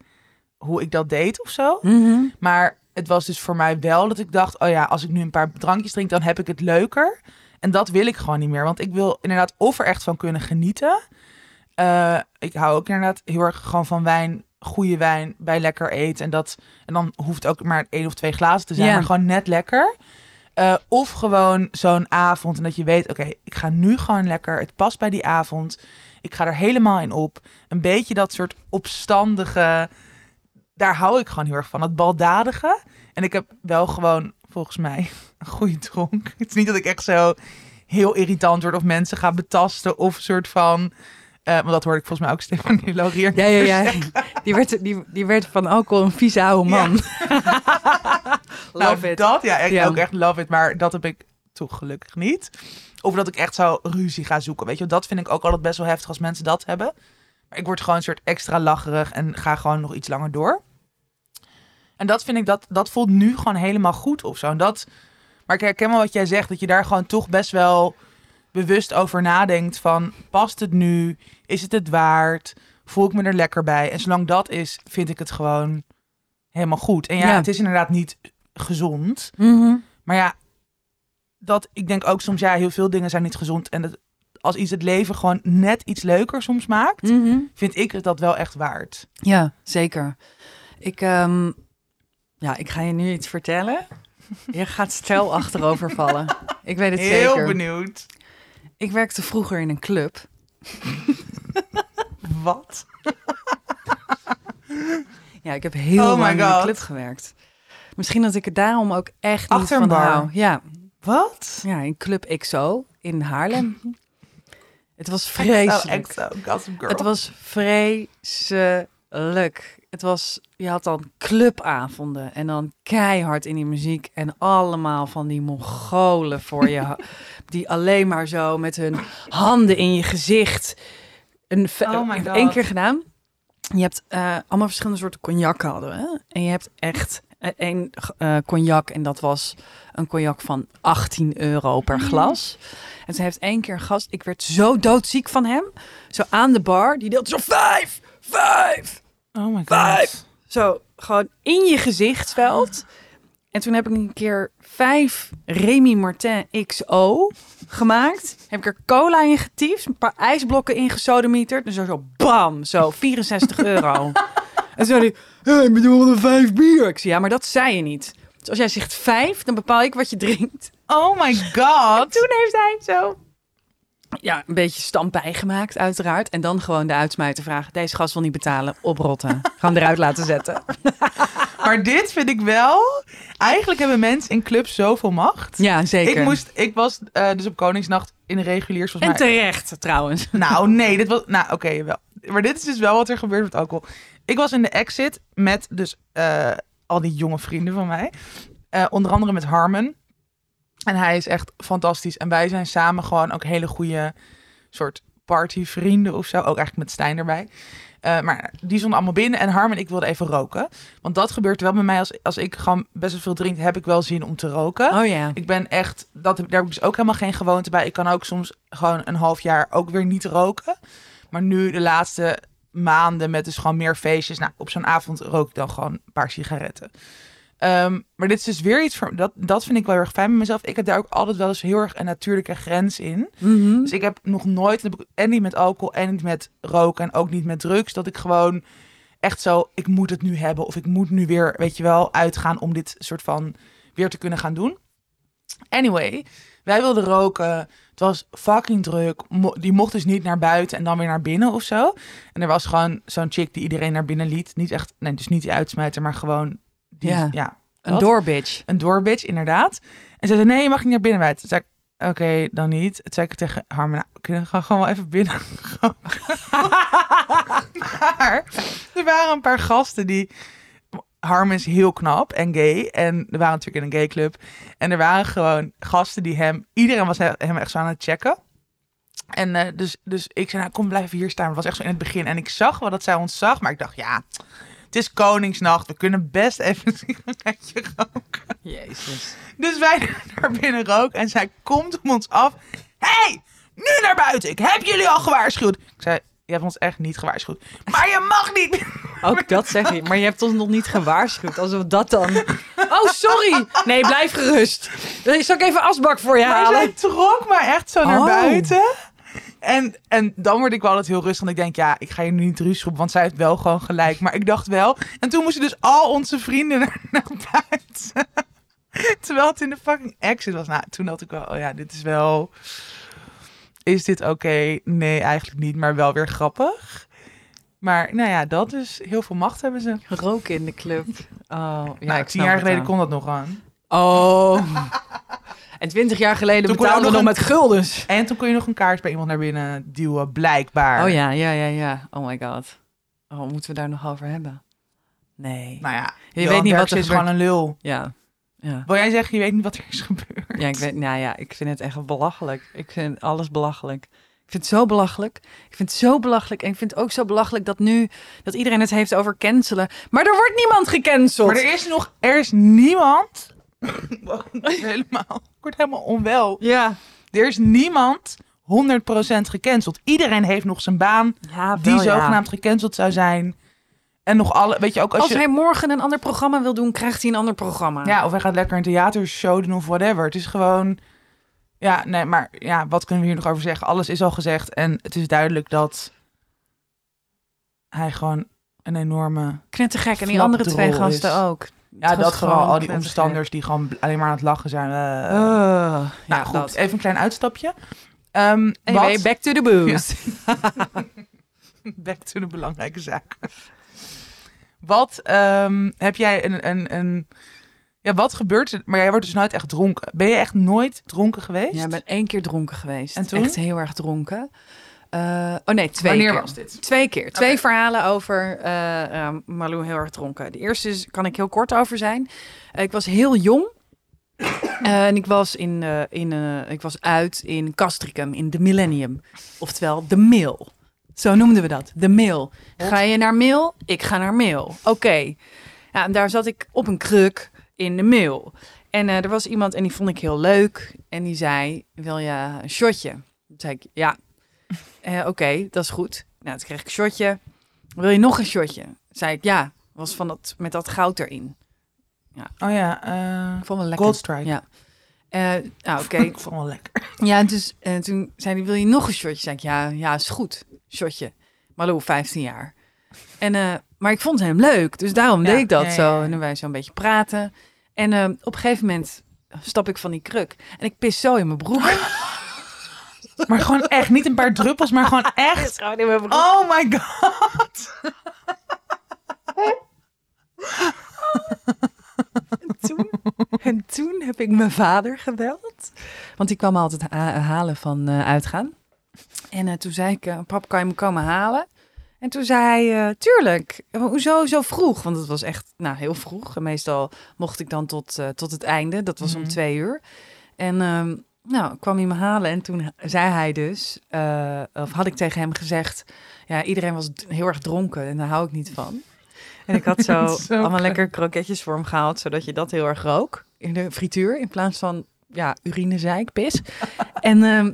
hoe ik dat deed of zo. Mhm. Maar het was dus voor mij wel dat ik dacht, oh ja, als ik nu een paar drankjes drink, dan heb ik het leuker. En dat wil ik gewoon niet meer. Want ik wil inderdaad of er echt van kunnen genieten. Eh, ik hou ook inderdaad heel erg gewoon van wijn, goede wijn, bij lekker eten. En, dat, en dan hoeft het ook maar één of twee glazen te zijn, Ja. maar gewoon net lekker. Eh, of gewoon zo'n avond en dat je weet, oké, ik ga nu gewoon lekker. Het past bij die avond. Ik ga er helemaal in op. Een beetje dat soort opstandige, daar hou ik gewoon heel erg van. Dat baldadige. En ik heb wel gewoon, volgens mij, een goede dronk. Het is niet dat ik echt zo heel irritant word of mensen ga betasten of soort van... eh want dat hoorde ik volgens mij ook Stefanie Laurier. Ja, ja, ja. Die werd, die, die werd van alcohol een vieze oude man. Nou, Love it. dat, ja, ik Ja. ook echt love it. Maar dat heb ik toch gelukkig niet. Of dat ik echt zo ruzie ga zoeken. Weet je, dat vind ik ook altijd best wel heftig als mensen dat hebben. Maar ik word gewoon een soort extra lacherig en ga gewoon nog iets langer door. En dat vind ik, dat, dat voelt nu gewoon helemaal goed of zo. En dat, maar ik herken wel wat jij zegt, dat je daar gewoon toch best wel bewust over nadenkt van, past het nu? Is het het waard? Voel ik me er lekker bij? En zolang dat is, vind ik het gewoon helemaal goed. En ja, Ja. het is inderdaad niet gezond. Mhm. Maar ja, dat, ik denk ook soms, ja, heel veel dingen zijn niet gezond. En dat, als iets het leven gewoon net iets leuker soms maakt, Mhm. vind ik het dat wel echt waard. Ja, zeker. Ik, ehm, ja, ik ga je nu iets vertellen. Je gaat stel achterover vallen. Ik weet het Heel zeker. benieuwd. Ik werkte vroeger in een club. Wat? Ja, ik heb heel Oh lang in een club gewerkt. Misschien dat ik er daarom ook echt niet Achter een van bar? hou. Ja, Wat? ja, in Club XO in Haarlem. Het was vreselijk. Girl. Het was vreselijk. Het was, je had dan clubavonden en dan keihard in die muziek en allemaal van die Mongolen voor je, die alleen maar zo met hun handen in je gezicht. Een Oh één keer gedaan. Je hebt eh, allemaal verschillende soorten cognac hadden we. En je hebt echt eh, één eh, cognac en dat was een cognac van 18 euro per glas. En ze heeft één keer een gast, ik werd zo doodziek van hem. Zo aan de bar, die deelt zo vijf, vijf. Oh my god. Vijf. Zo gewoon in je gezichtsveld. En toen heb ik een keer vijf Remy Martin XO gemaakt. Heb ik er cola in getiefd, een paar ijsblokken in gesodemieterd. En zo, zo bam, zo 64 euro. en toen zei hij, hey, ik bedoel een vijf bier. Ik zei, ja, maar dat zei je niet. Dus als jij zegt vijf, dan bepaal ik wat je drinkt. Oh my god. Toen heeft hij zo ja, een beetje stampij gemaakt, uiteraard. En dan gewoon de uitsmijter vragen. Deze gast wil niet betalen, oprotten. Gaan eruit laten zetten. Maar dit vind ik wel... Eigenlijk hebben mensen in clubs zoveel macht. Ja, zeker. Ik, moest, ik was eh, dus op Koningsnacht in de reguliers En mij. terecht, trouwens. Nou, nee, dit was. Nou, oké, wel. Maar dit is dus wel wat er gebeurt met alcohol. Ik was in de exit met dus eh, al die jonge vrienden van mij. Eh, onder andere met Harmon. En hij is echt fantastisch. En wij zijn samen gewoon ook hele goede soort partyvrienden of zo. Ook eigenlijk met Stijn erbij. Eh, maar die stonden allemaal binnen en Harm en ik wilden even roken. Want dat gebeurt wel bij mij als, als ik gewoon best wel veel drink, heb ik wel zin om te roken. Oh ja. Ik ben echt, dat, daar heb ik dus ook helemaal geen gewoonte bij. Ik kan ook soms gewoon een half jaar ook weer niet roken. Maar nu de laatste maanden met dus gewoon meer feestjes. Nou, op zo'n avond rook ik dan gewoon een paar sigaretten. Ehm, maar dit is dus weer iets voor, dat, dat vind ik wel heel erg fijn met mezelf. Ik heb daar ook altijd wel eens heel erg een natuurlijke grens in. Mhm. Dus ik heb nog nooit, heb ik- en niet met alcohol en niet met roken en ook niet met drugs, dat ik gewoon echt zo, ik moet het nu hebben of ik moet nu weer, weet je wel, uitgaan om dit soort van weer te kunnen gaan doen. Anyway, wij wilden roken. Het was fucking druk. Mo- die mocht dus niet naar buiten en dan weer naar binnen of zo. En er was gewoon zo'n chick die iedereen naar binnen liet. Niet echt, nee, dus niet die uitsmijter, maar gewoon die, Ja. ja Een doorbitch. een doorbitch, inderdaad. En ze zei, nee, je mag niet naar binnen buiten. Toen zei ik, oké, dan niet. Toen zei ik tegen Harmen, nou, we kunnen gewoon, gewoon wel even binnen. maar er waren een paar gasten die... Harm is heel knap en gay. En er waren natuurlijk in een gay club. En er waren gewoon gasten die hem... Iedereen was hem echt zo aan het checken. En eh, dus, dus ik zei, nou kom blijven hier staan. Het was echt zo in het begin. En ik zag wel dat zij ons zag. Maar ik dacht, ja, het is Koningsnacht. We kunnen best even een sigaretje roken. Jezus. Dus wij naar binnen roken. En zij komt om ons af. hey, nu naar buiten. Ik heb jullie al gewaarschuwd. Ik zei, je hebt ons echt niet gewaarschuwd. Maar je mag niet. Ook dat zeg je. Maar je hebt ons nog niet gewaarschuwd. Alsof dat dan... Oh, sorry. Nee, blijf gerust. Zal ik even asbak voor je Maar halen? zij trok me echt zo naar Oh. buiten. En, en dan word ik wel altijd heel rustig. Want ik denk, ja, ik ga je nu niet ruzie op. Want zij heeft wel gewoon gelijk. Maar ik dacht wel. En toen moesten dus al onze vrienden naar, naar buiten. Terwijl het in de fucking exit was. Nou, toen dacht ik wel, oh ja, dit is wel... Is dit oké? Nee, eigenlijk niet. Maar wel weer grappig. Maar nou ja, dat is... Heel veel macht hebben ze. Roken in de club. Oh, ja, nou, ik tien jaar geleden kon dat nog aan. Oh. En twintig jaar geleden Toen betaalden we nog met guldens. En toen kon je nog een kaart bij iemand naar binnen duwen, blijkbaar. Oh ja, ja, ja, ja. Oh my god. Oh, moeten we daar nog over hebben? Nee. Nou ja, Je Johan weet niet wat er is gewoon een lul. Ja. Ja. Wil jij zeggen, je weet niet wat er is gebeurd? Ja, ik weet, nou ja, ik vind het echt belachelijk. Ik vind alles belachelijk. Ik vind het zo belachelijk. Ik vind het zo belachelijk. En ik vind het ook zo belachelijk dat nu, dat iedereen het heeft over cancelen. Maar er wordt niemand gecanceld. Maar er is nog, er is niemand. Helemaal. Ik word helemaal onwel. Ja. Er is niemand 100% gecanceld. Iedereen heeft nog zijn baan ja die zogenaamd gecanceld zou zijn. En nog alle, weet je ook als, Als je. hij morgen een ander programma wil doen, krijgt hij een ander programma. Ja, of hij gaat lekker een theatershow doen of whatever. Het is gewoon. Ja, nee, maar ja, wat kunnen we hier nog over zeggen? Alles is al gezegd. En het is duidelijk dat hij gewoon een enorme. Knettergek. En die andere twee gasten is. ook. Ja, dat vooral gewoon al die omstanders die gewoon alleen maar aan het lachen zijn. Eh, Uh, nou ja, goed, dat. even een klein uitstapje. Ehm Anyway, wat- back to the booze. Back to de belangrijke zaak. Wat ehm, heb jij een, een, een. Ja, wat gebeurt er? Maar jij wordt dus nooit echt dronken. Ben je echt nooit dronken geweest? Ja, ik ben één keer dronken geweest. En toen? Echt heel erg dronken. Eh, oh nee, twee Wanneer keer. was dit? Twee keer. Twee verhalen over Malou heel erg dronken. De eerste is, kan ik heel kort over zijn. Ik was heel jong. En ik was, in, eh, in, eh, ik was uit in Castricum, in de Millennium. Oftewel, de Mail. Zo noemden we dat, de Mail. Ga je naar Mail? Ik ga naar Mail. Oké. Ja, en daar zat ik op een kruk in de Mail. En er was iemand en die vond ik heel leuk. En die zei, wil je een shotje? Toen zei ik, ja. Eh, Oké, dat is goed. Nou, toen kreeg ik een shotje. Wil je nog een shotje? Zei ik, ja. Was van dat, met dat goud erin. Oh ja, eh Ik vond het lekker. Goldstrike. Ja. Eh, nou, oké. Ik vond wel lekker. Ja, en, dus, en toen zei hij, wil je nog een shotje? Zei ik, ja, ja, is goed. Shotje. Malou, 15 jaar. En, maar ik vond hem leuk, dus daarom Ja, deed ik dat ja, ja, zo. ja. En dan wij zo een beetje praten. En op een gegeven moment stap ik van die kruk. En ik pis zo in mijn broek. Maar gewoon echt, niet een paar druppels, maar gewoon echt. Oh my god. toen, en toen heb ik mijn vader gebeld. Want die kwam altijd ha- halen van eh, uitgaan. En eh, toen zei ik, eh, pap, kan je me komen halen? En toen zei hij, tuurlijk. "Maar Hoezo zo vroeg? Want het was echt nou, heel vroeg. En meestal mocht ik dan tot, tot het einde. Dat was om Mhm. twee uur. En ehm, nou, kwam hij me halen. En toen zei hij dus, eh, of had ik tegen hem gezegd... Ja, iedereen was heel erg dronken en daar hou ik niet van. En ik had zo, Zo allemaal lekker kroketjes voor hem gehaald, zodat je dat heel erg rook in de frituur in plaats van ja, urinezeik, pis. en, ehm,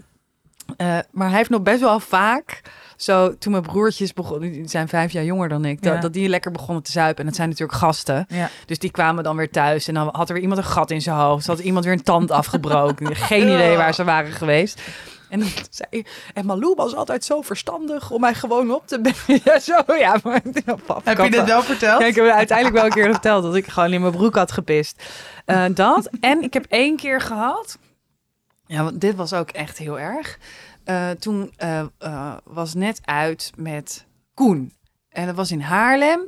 eh, maar hij heeft nog best wel vaak, zo toen mijn broertjes begonnen, die zijn vijf jaar jonger dan ik, dat, Ja. dat die lekker begonnen te zuipen. En dat zijn natuurlijk gasten. Ja. Dus die kwamen dan weer thuis en dan had er weer iemand een gat in zijn hoofd. Had iemand weer een tand afgebroken. Geen idee waar ze waren geweest. En dan zei en Malou was altijd zo verstandig om mij gewoon op te bellen. Ja, zo, ja. Maar, Heb je dit wel verteld? Ja, ik heb uiteindelijk wel een keer verteld dat ik gewoon in mijn broek had gepist. Eh, dat. En ik heb één keer gehad. Ja, want dit was ook echt heel erg. Eh, toen eh, was net uit met Koen. En dat was in Haarlem.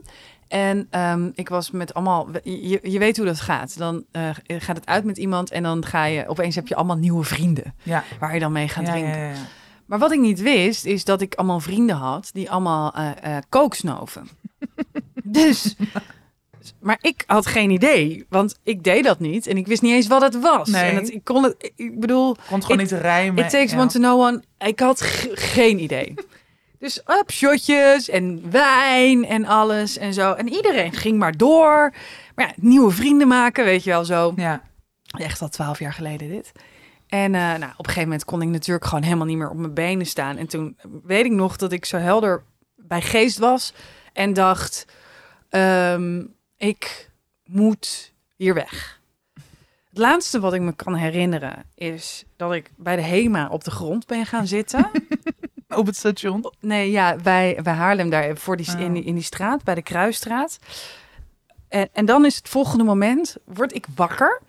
En ehm, ik was met allemaal. Je, je weet hoe dat gaat. Dan gaat het uit met iemand en dan ga je. Opeens heb je allemaal nieuwe vrienden. Ja. Waar je dan mee gaat Ja, drinken. ja. Maar wat ik niet wist, is dat ik allemaal vrienden had die allemaal kook snoven. dus, maar maar ik had geen idee, want ik deed dat niet en ik wist niet eens wat het was. Nee. En het, ik kon het, ik bedoel, kon het gewoon It- niet rijmen. it takes Ja. one to know one. Ik had geen idee. Dus up, shotjes en wijn en alles en zo. En iedereen ging maar door. Maar ja, nieuwe vrienden maken, weet je wel zo. Ja. Echt al twaalf jaar geleden dit. En eh, nou, op een gegeven moment kon ik natuurlijk gewoon helemaal niet meer op mijn benen staan. En toen weet ik nog dat ik zo helder bij geest was en dacht: ehm, ik moet hier weg. Het laatste wat ik me kan herinneren is dat ik bij de HEMA op de grond ben gaan zitten. Op het station. Nee, ja, bij, bij Haarlem, daar voor die, Oh. in, die, in die straat, bij de Kruisstraat. En, en dan is het volgende moment, word ik wakker.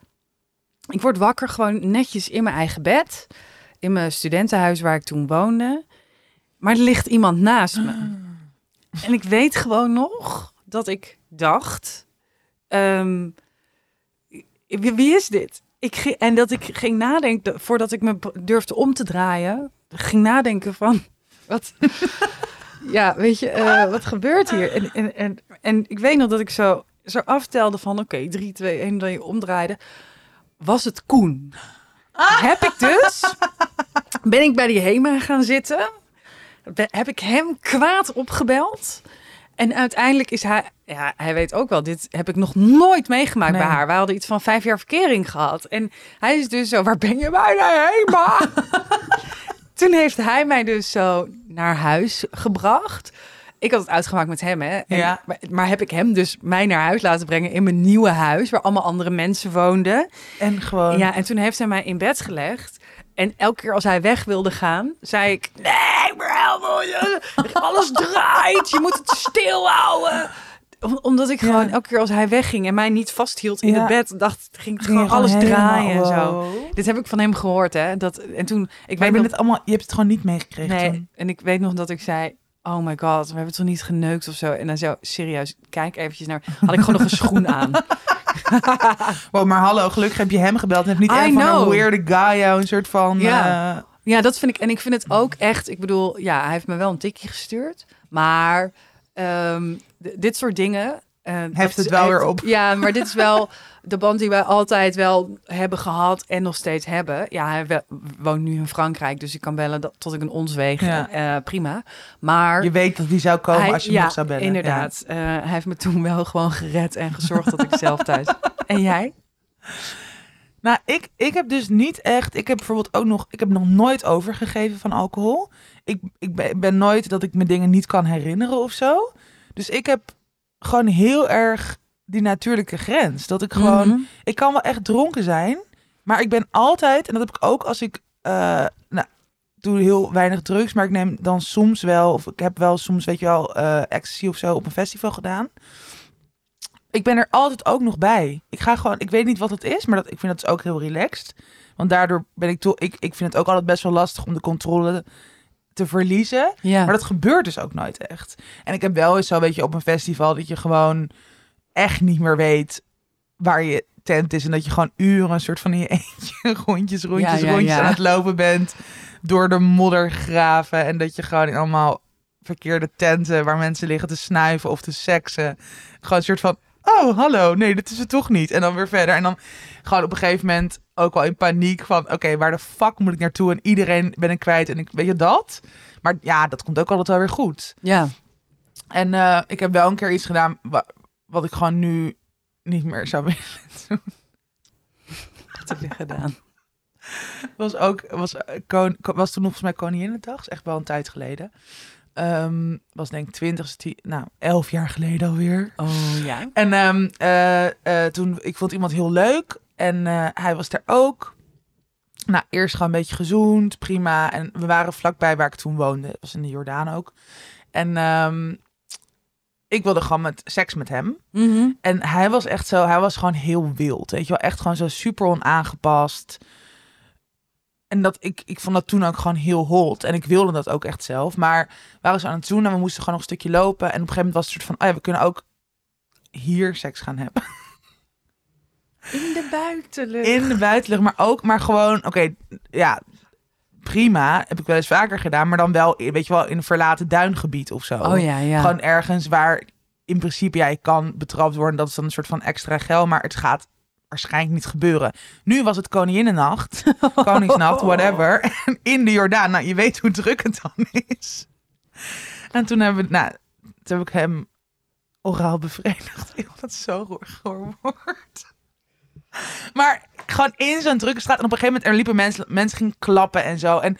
Ik word wakker gewoon netjes in mijn eigen bed. In mijn studentenhuis waar ik toen woonde. Maar er ligt iemand naast me. En ik weet gewoon nog dat ik dacht... ehm, wie, is dit? Ik ging, en dat ik ging nadenken, voordat ik me durfde om te draaien... ging nadenken van... Wat, ja, weet je, eh, wat gebeurt hier? En, en, en, en ik weet nog dat ik zo, zo aftelde van... Oké, 3, 2, 1, dat je omdraaide. Was het Koen? Heb ik dus... Ben ik bij die HEMA gaan zitten... Heb ik hem kwaad opgebeld. En uiteindelijk is hij... Ja, hij weet ook wel, dit heb ik nog nooit meegemaakt Nee. bij haar. We hadden iets van vijf jaar verkering gehad. En hij is dus zo, waar ben je bij de HEMA? Toen heeft hij mij dus zo naar huis gebracht. Ik had het uitgemaakt met hem, hè. En- Ja. maar, maar heb ik hem dus mij naar huis laten brengen in mijn nieuwe huis... waar allemaal andere mensen woonden. En gewoon... Ja, en toen heeft hij mij in bed gelegd. En elke keer als hij weg wilde gaan, zei ik... Nee, je- alles draait. Je moet het stil houden. Om- Omdat ik Ja. gewoon elke keer als hij wegging en mij niet vasthield in Ja. het bed, dacht ging het Ging je gewoon alles draaien en zo. wow. Dit heb ik van hem gehoord, hè? Dat, en toen, ik Maar je, weet bent nog, het allemaal, je hebt het gewoon niet meegekregen nee, toen. en ik weet nog dat ik zei, oh my god, we hebben toch niet geneukt of zo. En dan zo, serieus, kijk eventjes naar, had ik gewoon nog een schoen aan. Wow, maar hallo, gelukkig heb je hem gebeld. En heeft niet een van een weirde guy jou een soort van... Ja. eh, Ja, dat vind ik. En ik vind het ook echt. Ik bedoel, ja, hij heeft me wel een tikje gestuurd. Maar ehm, dit soort dingen. eh, Heft dat het wel echt- weer op. Ja, maar dit is wel de band die wij altijd wel hebben gehad en nog steeds hebben. Ja, hij woont nu in Frankrijk, dus ik kan bellen dat, tot ik een ons weeg. Ja. Eh, prima. Maar je weet dat die zou komen hij- als je ja, nog zou bellen. Inderdaad. Eh, hij heeft me toen wel gewoon gered en gezorgd dat ik zelf thuis. En jij? Nou, ik, ik heb dus niet echt. Ik heb bijvoorbeeld ook nog. Ik heb nog nooit overgegeven van alcohol. Ik, ik ben, ben nooit dat ik me dingen niet kan herinneren of zo. Dus ik heb gewoon heel erg die natuurlijke grens. Dat ik gewoon. Mhm. Ik kan wel echt dronken zijn. Maar ik ben altijd. En dat heb ik ook als ik. eh nou, doe heel weinig drugs. Maar ik neem dan soms wel. Of ik heb wel soms, weet je wel. eh ecstasy of zo op een festival gedaan. Ik ben er altijd ook nog bij. Ik ga gewoon, ik weet niet wat het is, maar dat, ik vind dat dus ook heel relaxed. Want daardoor ben ik toch, ik, ik vind het ook altijd best wel lastig om de controle te verliezen. Ja. Maar dat gebeurt dus ook nooit echt. En ik heb wel eens zo, weet je, op een festival dat je gewoon echt niet meer weet waar je tent is. En dat je gewoon uren een soort van in je eentje rondjes, rondjes, Ja, ja, rondjes ja. aan het lopen bent. Door de moddergraven. En dat je gewoon in allemaal verkeerde tenten waar mensen liggen te snuiven of te seksen. Gewoon een soort van, oh hallo, nee, dit is het toch niet. En dan weer verder. En dan gewoon op een gegeven moment ook al in paniek van, oké, waar de fuck moet ik naartoe? En iedereen ben ik kwijt en ik, weet je dat? Maar ja, dat komt ook altijd wel weer goed. Ja. En eh, ik heb wel een keer iets gedaan wat ik gewoon nu niet meer zou willen doen. Wat heb je gedaan? Was ook was, eh, kon, was toen volgens mij Koninginnedag, is echt wel een tijd geleden. Ehm, was denk ik 20, die- nou 11 jaar geleden alweer. Oh ja. En ehm, eh, eh, toen, ik vond iemand heel leuk en hij was daar ook. Nou, eerst gewoon een beetje gezoend, prima. En we waren vlakbij waar ik toen woonde. Dat was in de Jordaan ook. En ehm, ik wilde gewoon met seks met hem. Mhm. En hij was echt zo, hij was gewoon heel wild. Weet je wel, echt gewoon zo super onaangepast. En dat ik, ik vond dat toen ook gewoon heel hot. En ik wilde dat ook echt zelf. Maar we waren zo aan het doen en we moesten gewoon nog een stukje lopen. En op een gegeven moment was het soort van, oh ja, we kunnen ook hier seks gaan hebben. In de buitenlucht. In de buitenlucht, maar ook, maar gewoon, oké, ja, prima. Heb ik wel eens vaker gedaan, maar dan wel, weet je wel, in een verlaten duingebied of zo. Oh ja, ja. Gewoon ergens waar in principe, ja, je kan betrapt worden. Dat is dan een soort van extra geld. Maar het gaat waarschijnlijk niet gebeuren. Nu was het Koninginnennacht, Koningsnacht, whatever. In de Jordaan, nou, je weet hoe druk het dan is. En toen hebben we, nou, toen heb ik hem oraal bevredigd. Ik dat zo gehoord. Maar gewoon in zo'n drukke straat. En op een gegeven moment er liepen mensen, mensen gingen klappen en zo. En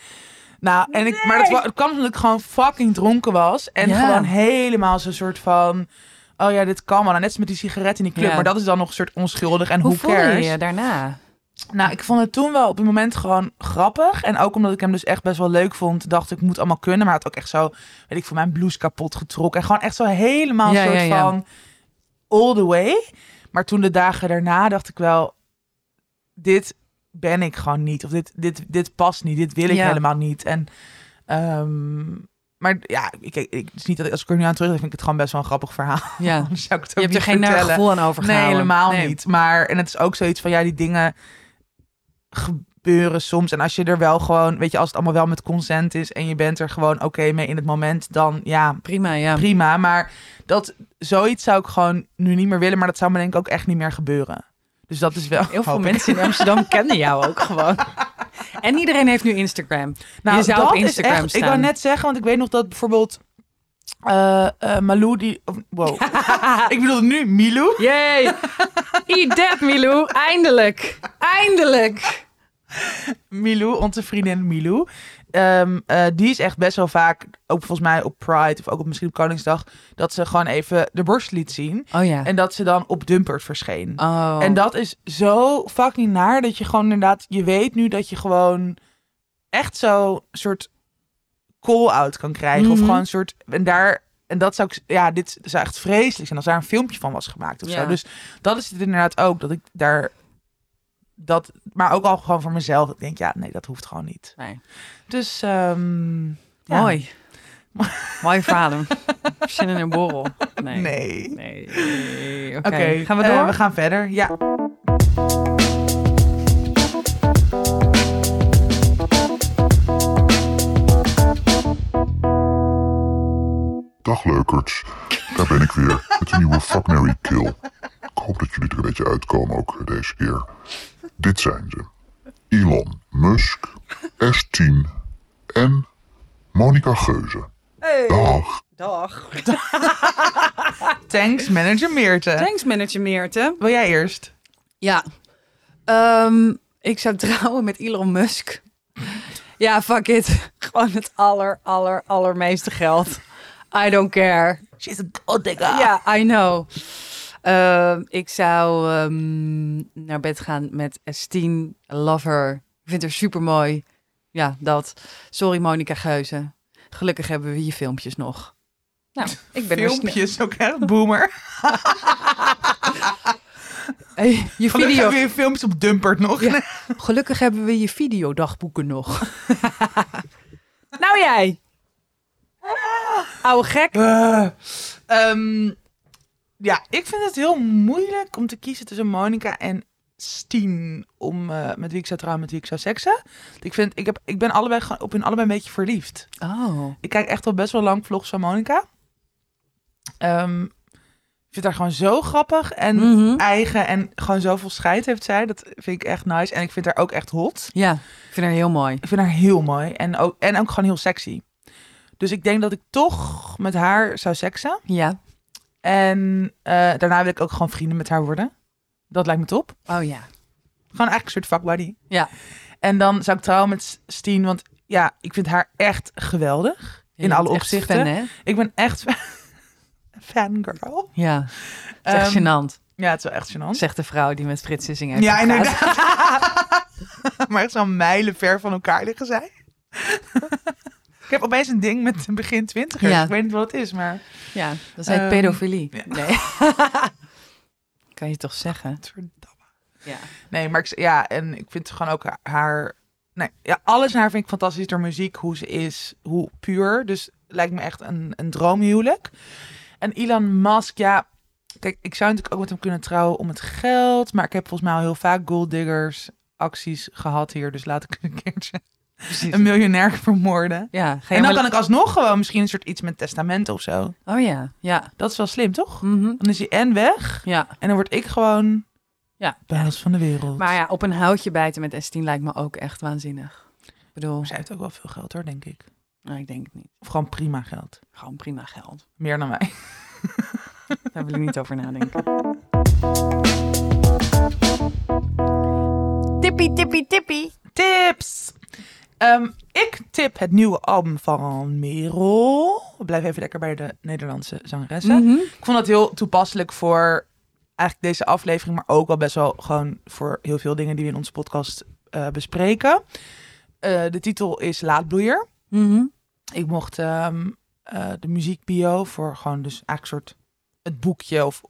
nou, en ik, maar dat, het kwam omdat ik gewoon fucking dronken was. En Ja. gewoon helemaal zo'n soort van. Oh ja, dit kan wel. Nou, net als met die sigaret in die club. Ja. Maar dat is dan nog een soort onschuldig. En Hoe hoe voel je je daarna? Nou, ik vond het toen wel op het moment gewoon grappig. En ook omdat ik hem dus echt best wel leuk vond, dacht ik, ik moet allemaal kunnen. Maar had ook echt zo, weet ik, voor mijn blouse kapot getrokken. En gewoon echt zo helemaal Ja, soort ja, ja. van all the way. Maar toen de dagen daarna dacht ik wel, dit ben ik gewoon niet. Of dit, dit, dit past niet. Dit wil ik Ja. helemaal niet. En, ehm, maar ja, ik, ik, het is niet dat ik- als ik er nu aan terug vind ik het gewoon best wel een grappig verhaal. Ja. Zou ik het Je ook hebt er geen naar vertellen. gevoel aan overgehouden. Nee, helemaal Nee. niet. Maar en het is ook zoiets van ja, die dingen gebeuren soms. En als je er wel gewoon, weet je, als het allemaal wel met consent is en je bent er gewoon oké mee in het moment, dan ja, Prima, ja. prima. Maar dat zoiets zou ik gewoon nu niet meer willen. Maar dat zou me denk ik ook echt niet meer gebeuren. Dus dat is wel. Heel veel mensen in Amsterdam kennen jou ook gewoon. En iedereen heeft nu Instagram. Nou, je zou op Instagram echt, staan. Ik wou net zeggen, want ik weet nog dat bijvoorbeeld eh eh, Malou die, wow, ik bedoel nu Milou. Yay! Eat that, Milou. Eindelijk. Eindelijk. Milou, onze vriendin Milou. Ehm, eh, die is echt best wel vaak, ook volgens mij op Pride of ook op misschien op Koningsdag, dat ze gewoon even de borst liet zien. Oh ja. En dat ze dan op Dumpert verscheen. Oh. En dat is zo fucking naar dat je gewoon inderdaad, je weet nu dat je gewoon echt zo soort call-out kan krijgen. Of Mhm. gewoon een soort, en daar, en dat zou ik, ja, dit zou echt vreselijk zijn als daar een filmpje van was gemaakt of Ja. zo. Dus dat is het inderdaad ook, dat ik daar, dat, maar ook al gewoon voor mezelf, ik denk, ja, nee, dat hoeft gewoon niet. Nee. Dus, ehm, ja. Mooi. Mooi verhaal. Zin in een borrel. Nee. Nee. Nee. Oké. Gaan we eh, door? we gaan verder, ja. Dag leukerts, daar ben ik weer met een nieuwe Fuck, Mary Kill. Ik hoop dat jullie er een beetje uitkomen ook deze keer. Dit zijn ze. Elon Musk, S10 en Monica Geuze. Dag. Dag. Thanks, manager Meerte. Thanks, manager Meerte. Wil jij eerst? Ja. Ehm, ik zou trouwen met Elon Musk. Ja, fuck it. Gewoon het aller, aller, allermeeste geld. I don't care. She's a gold digger. Ja, I know. Ehm, ik zou ehm, naar bed gaan met Estine Lover. Ik vind haar super mooi. Ja, dat. Sorry, Monica Geuze. Gelukkig hebben we je filmpjes nog. Nou, ik ben Filmpjes, ook echt boomer. Hey, je Gelukkig video. hebben we je filmpjes op Dumpert nog. Ja. Gelukkig hebben we je videodagboeken nog. nou jij. Oude gek. Ehm, ja, ik vind het heel moeilijk om te kiezen tussen Monica en Steen. Om eh, met wie ik zou trouwen, met wie ik zou seksen. Ik, vind, ik, heb, ik ben allebei, op hun allebei een beetje verliefd. Oh. Ik kijk echt al best wel lang vlogs van Monica. Ehm, ik vind haar gewoon zo grappig en Mhm. eigen. En gewoon zoveel scheid heeft zij. Dat vind ik echt nice. En ik vind haar ook echt hot. Ja, ik vind haar heel mooi. Ik vind haar heel mooi. En ook, en ook gewoon heel sexy. Dus ik denk dat ik toch met haar zou seksen. Ja. En eh, daarna wil ik ook gewoon vrienden met haar worden. Dat lijkt me top. Oh ja. Gewoon eigenlijk een soort fuckbuddy. Ja. En dan zou ik trouwen met Steen. Want ja, ik vind haar echt geweldig. Je In alle opzichten. Fan, hè? Ik ben echt fangirl. Ja. Het is echt Ehm, gênant. Ja, het is wel echt gênant. Zegt de vrouw die met Frits Sissing heeft Ja, inderdaad. maar echt zo'n mijlen ver van elkaar liggen zij. Ik heb opeens een ding met een begin twintigers. Ja. Ik weet niet wat het is, maar... Ja, dat is Ehm, pedofilie. ja. Nee. kan je toch zeggen? Ja. Nee, maar ik, ja, en ik vind gewoon ook haar-. Nee, ja, alles aan haar vind ik fantastisch. Door muziek, hoe ze is, hoe puur. Dus lijkt me echt een, een droomhuwelijk. En Elon Musk, ja... Kijk, ik zou natuurlijk ook met hem kunnen trouwen om het geld. Maar ik heb volgens mij al heel vaak gold diggers acties gehad hier. Dus laat ik een keertje precies. een miljonair vermoorden. Ja, En dan kan ik alsnog gewoon misschien een soort iets met testament of zo. Oh ja, ja. Dat is wel slim, toch? Mhm. Dan is hij en weg. Ja, En dan word ik gewoon ja. baas van de wereld. Maar ja, op een houtje bijten met S10 lijkt me ook echt waanzinnig. Ik bedoel, Maar zij heeft ook wel veel geld hoor, denk ik. nou, ik denk het niet. Of gewoon prima geld. Gewoon prima geld. Meer dan wij. Daar wil ik niet over nadenken. Tippie, tippie, tippie. Tips! Ehm, ik tip het nieuwe album van Merel. We blijven even lekker bij de Nederlandse zangeressen. Mhm. Ik vond dat heel toepasselijk voor eigenlijk deze aflevering, maar ook wel best wel gewoon voor heel veel dingen die we in onze podcast eh, bespreken. Eh, de titel is Laadbloeier. Mhm. Ik mocht ehm, eh, de muziekbio voor gewoon dus eigenlijk soort het boekje of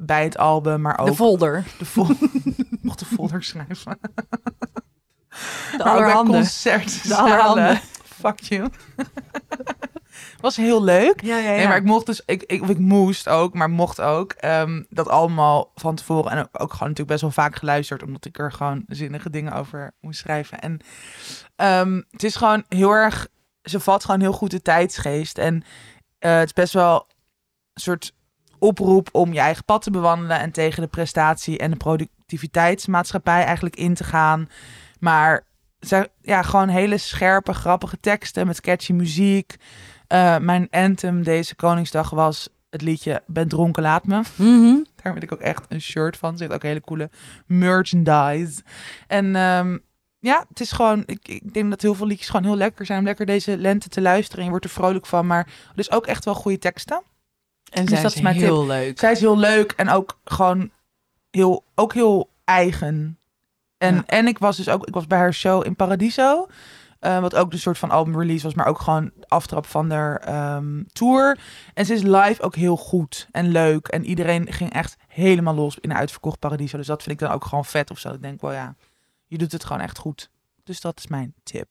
bij het album, maar ook De folder. de vol mocht de folder schrijven. De bij allerhande. concerten. De allerhande. Fuck you. Was heel leuk. Ja, ja, ja. Nee, maar ik mocht dus, ik, ik, moest ook, maar mocht ook, ehm, dat allemaal van tevoren. En ook, ook gewoon natuurlijk best wel vaak geluisterd, omdat ik er gewoon zinnige dingen over moest schrijven. En ehm, het is gewoon heel erg, ze vat gewoon heel goed de tijdsgeest. En eh, het is best wel een soort oproep om je eigen pad te bewandelen en tegen de prestatie en de productiviteitsmaatschappij eigenlijk in te gaan. Maar ze, ja, gewoon hele scherpe, grappige teksten met catchy muziek. Eh, mijn anthem deze Koningsdag was het liedje Ben dronken, laat me. Mhm. Daar wil ik ook echt een shirt van. Heeft ook hele coole merchandise. En ehm, ja, het is gewoon... Ik, ik denk dat heel veel liedjes gewoon heel lekker zijn... om lekker deze lente te luisteren. En je wordt er vrolijk van. Maar dus ook echt wel goede teksten. En Dus dat is is mijn heel leuk. Zij is heel leuk en ook gewoon heel, ook heel eigen. En, Ja. en ik was dus ook, ik was bij haar show in Paradiso. eh, wat ook de soort van album release was, maar ook gewoon aftrap van haar ehm, tour. En ze is live ook heel goed en leuk. En iedereen ging echt helemaal los in een uitverkocht Paradiso. Dus dat vind ik dan ook gewoon vet of zo. Ik denk wel ja, je doet het gewoon echt goed. Dus dat is mijn tip.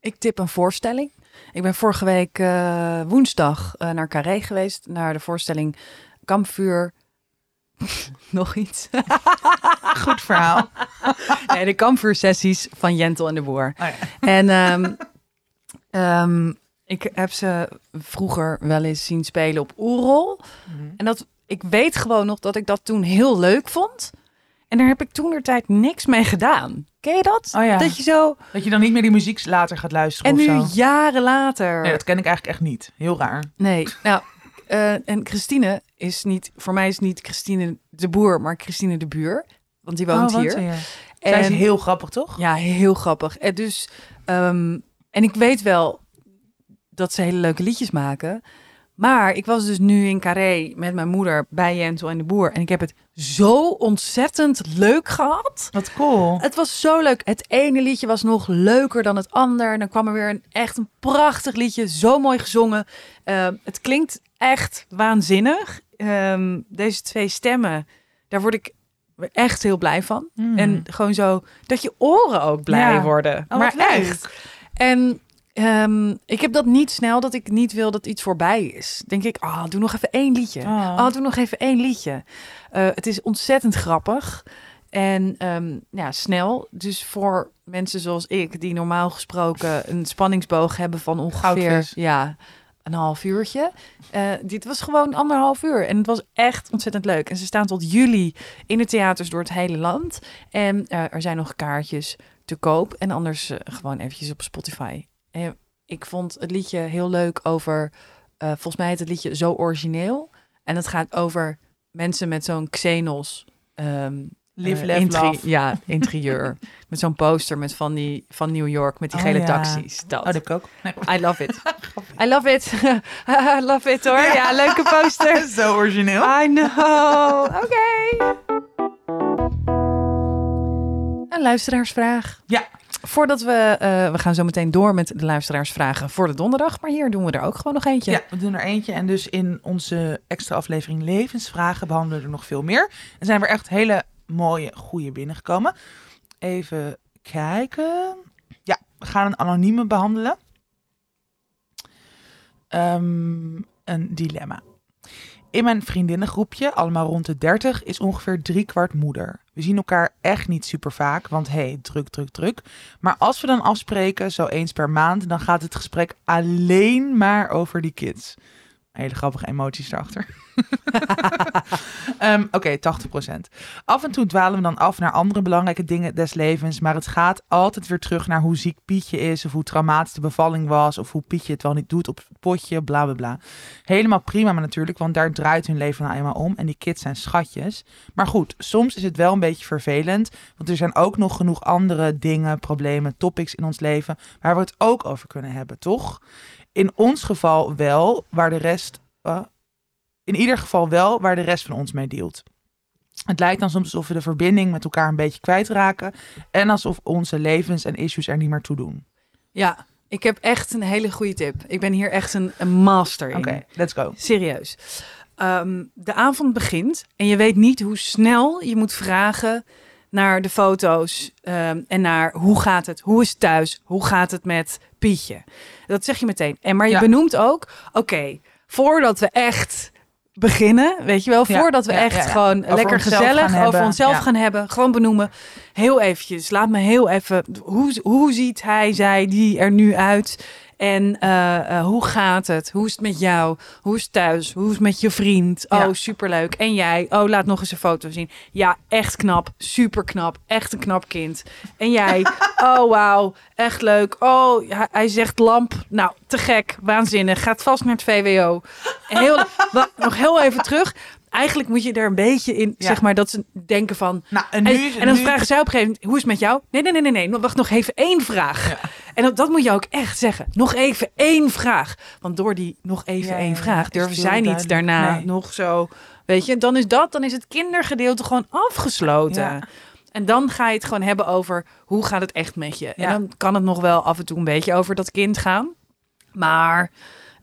Ik tip een voorstelling. Ik ben vorige week eh, woensdag eh, naar Carré geweest. Naar de voorstelling Kampvuur. Nog iets. Goed verhaal. nee, de kampvuursessies van Jentel en de Boer. Oh ja. En ehm, ehm, ik heb ze vroeger wel eens zien spelen op Oerol. En dat, ik weet gewoon nog dat ik dat toen heel leuk vond. En daar heb ik toen de tijd niks mee gedaan. Ken je dat? Oh ja. Dat je zo... Dat je dan niet meer die muziek later gaat luisteren En nu jaren later... Nee, dat ken ik eigenlijk echt niet. Heel raar. Nee, nou, eh, en Christine is niet, voor mij is niet Christine de Boer, maar Christine de Buur. Want die woont Oh, hier. ja. Zij is En- heel grappig, toch? Ja, heel grappig. En dus, ehm, en ik weet wel dat ze hele leuke liedjes maken. Maar ik was dus nu in Carré met mijn moeder bij Jentel en de Boer. En ik heb het zo ontzettend leuk gehad. Wat cool. Het was zo leuk. Het ene liedje was nog leuker dan het ander. Dan kwam er weer een echt een prachtig liedje. Zo mooi gezongen. Ehm, het klinkt echt waanzinnig. Ehm, deze twee stemmen, daar word ik echt heel blij van. Hmm. En gewoon zo dat je oren ook blij Ja. worden. Oh, maar echt. En ehm, ik heb dat niet snel, dat ik niet wil dat iets voorbij is. Denk ik, ah, doe nog even één liedje. Oh. Oh, doe nog even één liedje. Eh, het is ontzettend grappig. En ehm, ja, snel. Dus voor mensen zoals ik, die normaal gesproken een spanningsboog hebben van ongeveer Goudvis. ja, een half uurtje. Eh, dit was gewoon anderhalf uur. En het was echt ontzettend leuk. En ze staan tot juli in de theaters door het hele land. En eh, er zijn nog kaartjes te koop. En anders eh, gewoon eventjes op Spotify. En ik vond het liedje heel leuk over... volgens mij heet het liedje Zo Origineel. En het gaat over mensen met zo'n Xenos... ehm, Live, eh, interi- love. Ja, interieur. met zo'n poster met van, die, van New York, met die Oh, gele ja. taxis. Dat. Oh, dat heb ik ook. Nee, I love it. I love it. I love it hoor. Ja, leuke poster. Zo origineel. I know. Oké. Een luisteraarsvraag. Ja. Voordat we... eh, we gaan zo meteen door met de luisteraarsvragen voor de donderdag. Maar hier doen we er ook gewoon nog eentje. Ja, we doen er eentje. En dus in onze extra aflevering Levensvragen behandelen we er nog veel meer. Er zijn weer echt hele mooie, goede binnengekomen. Even kijken. Ja, we gaan een anonieme behandelen. Ehm, een dilemma. In mijn vriendinnengroepje, allemaal rond de 30, is ongeveer drie kwart moeder. We zien elkaar echt niet super vaak, want hey, druk, druk, druk. Maar als we dan afspreken, zo eens per maand, dan gaat het gesprek alleen maar over die kids. Hele grappige emoties erachter. Ehm, Oké, 80%. Af en toe dwalen we dan af naar andere belangrijke dingen des levens. Maar het gaat altijd weer terug naar hoe ziek Pietje is. Of hoe traumatisch de bevalling was. Of hoe Pietje het wel niet doet op het potje. Bla bla bla. Helemaal prima maar natuurlijk, want daar draait hun leven nou eenmaal om. En die kids zijn schatjes. Maar goed, soms is het wel een beetje vervelend. Want er zijn ook nog genoeg andere dingen, problemen, topics in ons leven. Waar we het ook over kunnen hebben, toch? In ons geval wel, waar de rest. eh, in ieder geval wel waar de rest van ons mee dealt. Het lijkt dan soms alsof we de verbinding met elkaar een beetje kwijtraken. En alsof onze levens en issues er niet meer toe doen. Ja, ik heb echt een hele goede tip. Ik ben hier echt een, een master in. Oké, let's go. Serieus. Ehm, de avond begint en je weet niet hoe snel je moet vragen naar de foto's ehm, en naar hoe gaat het, hoe is het thuis, hoe gaat het met Pietje. Dat zeg je meteen. En maar je Ja. benoemt ook, oké, voordat we echt beginnen, weet je wel, Ja, voordat we ja, echt gewoon Over lekker gezellig over hebben. onszelf gaan hebben, gewoon benoemen. Heel eventjes, laat me heel even, hoe, hoe ziet hij, zij, die er nu uit? En eh, eh, hoe gaat het? Hoe is het met jou? Hoe is het thuis? Hoe is het met je vriend? Oh, superleuk. En jij? Oh, laat nog eens een foto zien. Ja, echt knap. Super knap. Echt een knap kind. En jij? Oh, wauw. Echt leuk. Oh, hij, hij zegt lamp. Nou, te gek. Waanzinnig. Gaat vast naar het VWO. Heel, nog heel even terug. Eigenlijk moet je er een beetje in, Ja. zeg maar, dat ze denken van... Nou, en nu En, is en dan nu- vragen zij op een gegeven moment, hoe is het met jou? Nee, nee, nee, nee, nee. Wacht nog even één vraag. En dat, dat moet je ook echt zeggen. Nog even één vraag. Want door die nog even Ja, één vraag durven zij niet daarna Nee. nog zo... Weet je, dan is dat, dan is het kindergedeelte gewoon afgesloten. En dan ga je het gewoon hebben over hoe gaat het echt met je. En dan kan het nog wel af en toe een beetje over dat kind gaan. Maar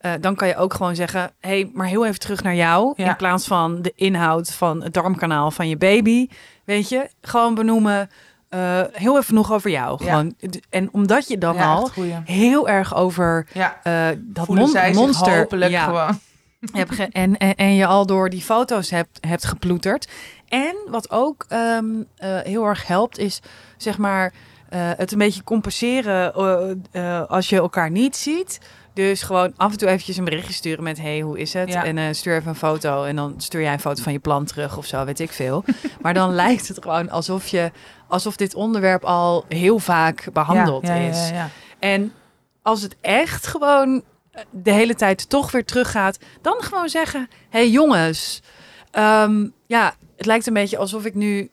eh, dan kan je ook gewoon zeggen: hé, hey, maar heel even terug naar jou. Ja. In plaats van de inhoud van het darmkanaal van je baby. Weet je, gewoon benoemen. eh, heel even nog over jou. Ja. Gewoon. En omdat je dan Ja, al heel erg over Ja, eh, dat mon- monster. hopelijk ja, gewoon. en, en, en je al door die foto's hebt, hebt geploeterd. En wat ook ehm, eh, heel erg helpt, is zeg maar het een beetje compenseren als je elkaar niet ziet. Dus gewoon af en toe eventjes een berichtje sturen met... hey, hoe is het? Ja. En eh, stuur even een foto. En dan stuur jij een foto van je plan terug of zo, weet ik veel. maar dan lijkt het gewoon alsof, je, alsof dit onderwerp al heel vaak behandeld ja, ja, is. Ja, ja, En als het echt gewoon eh, de hele tijd toch weer teruggaat, dan gewoon zeggen: hé hey jongens, ehm, ja, het lijkt een beetje alsof ik nu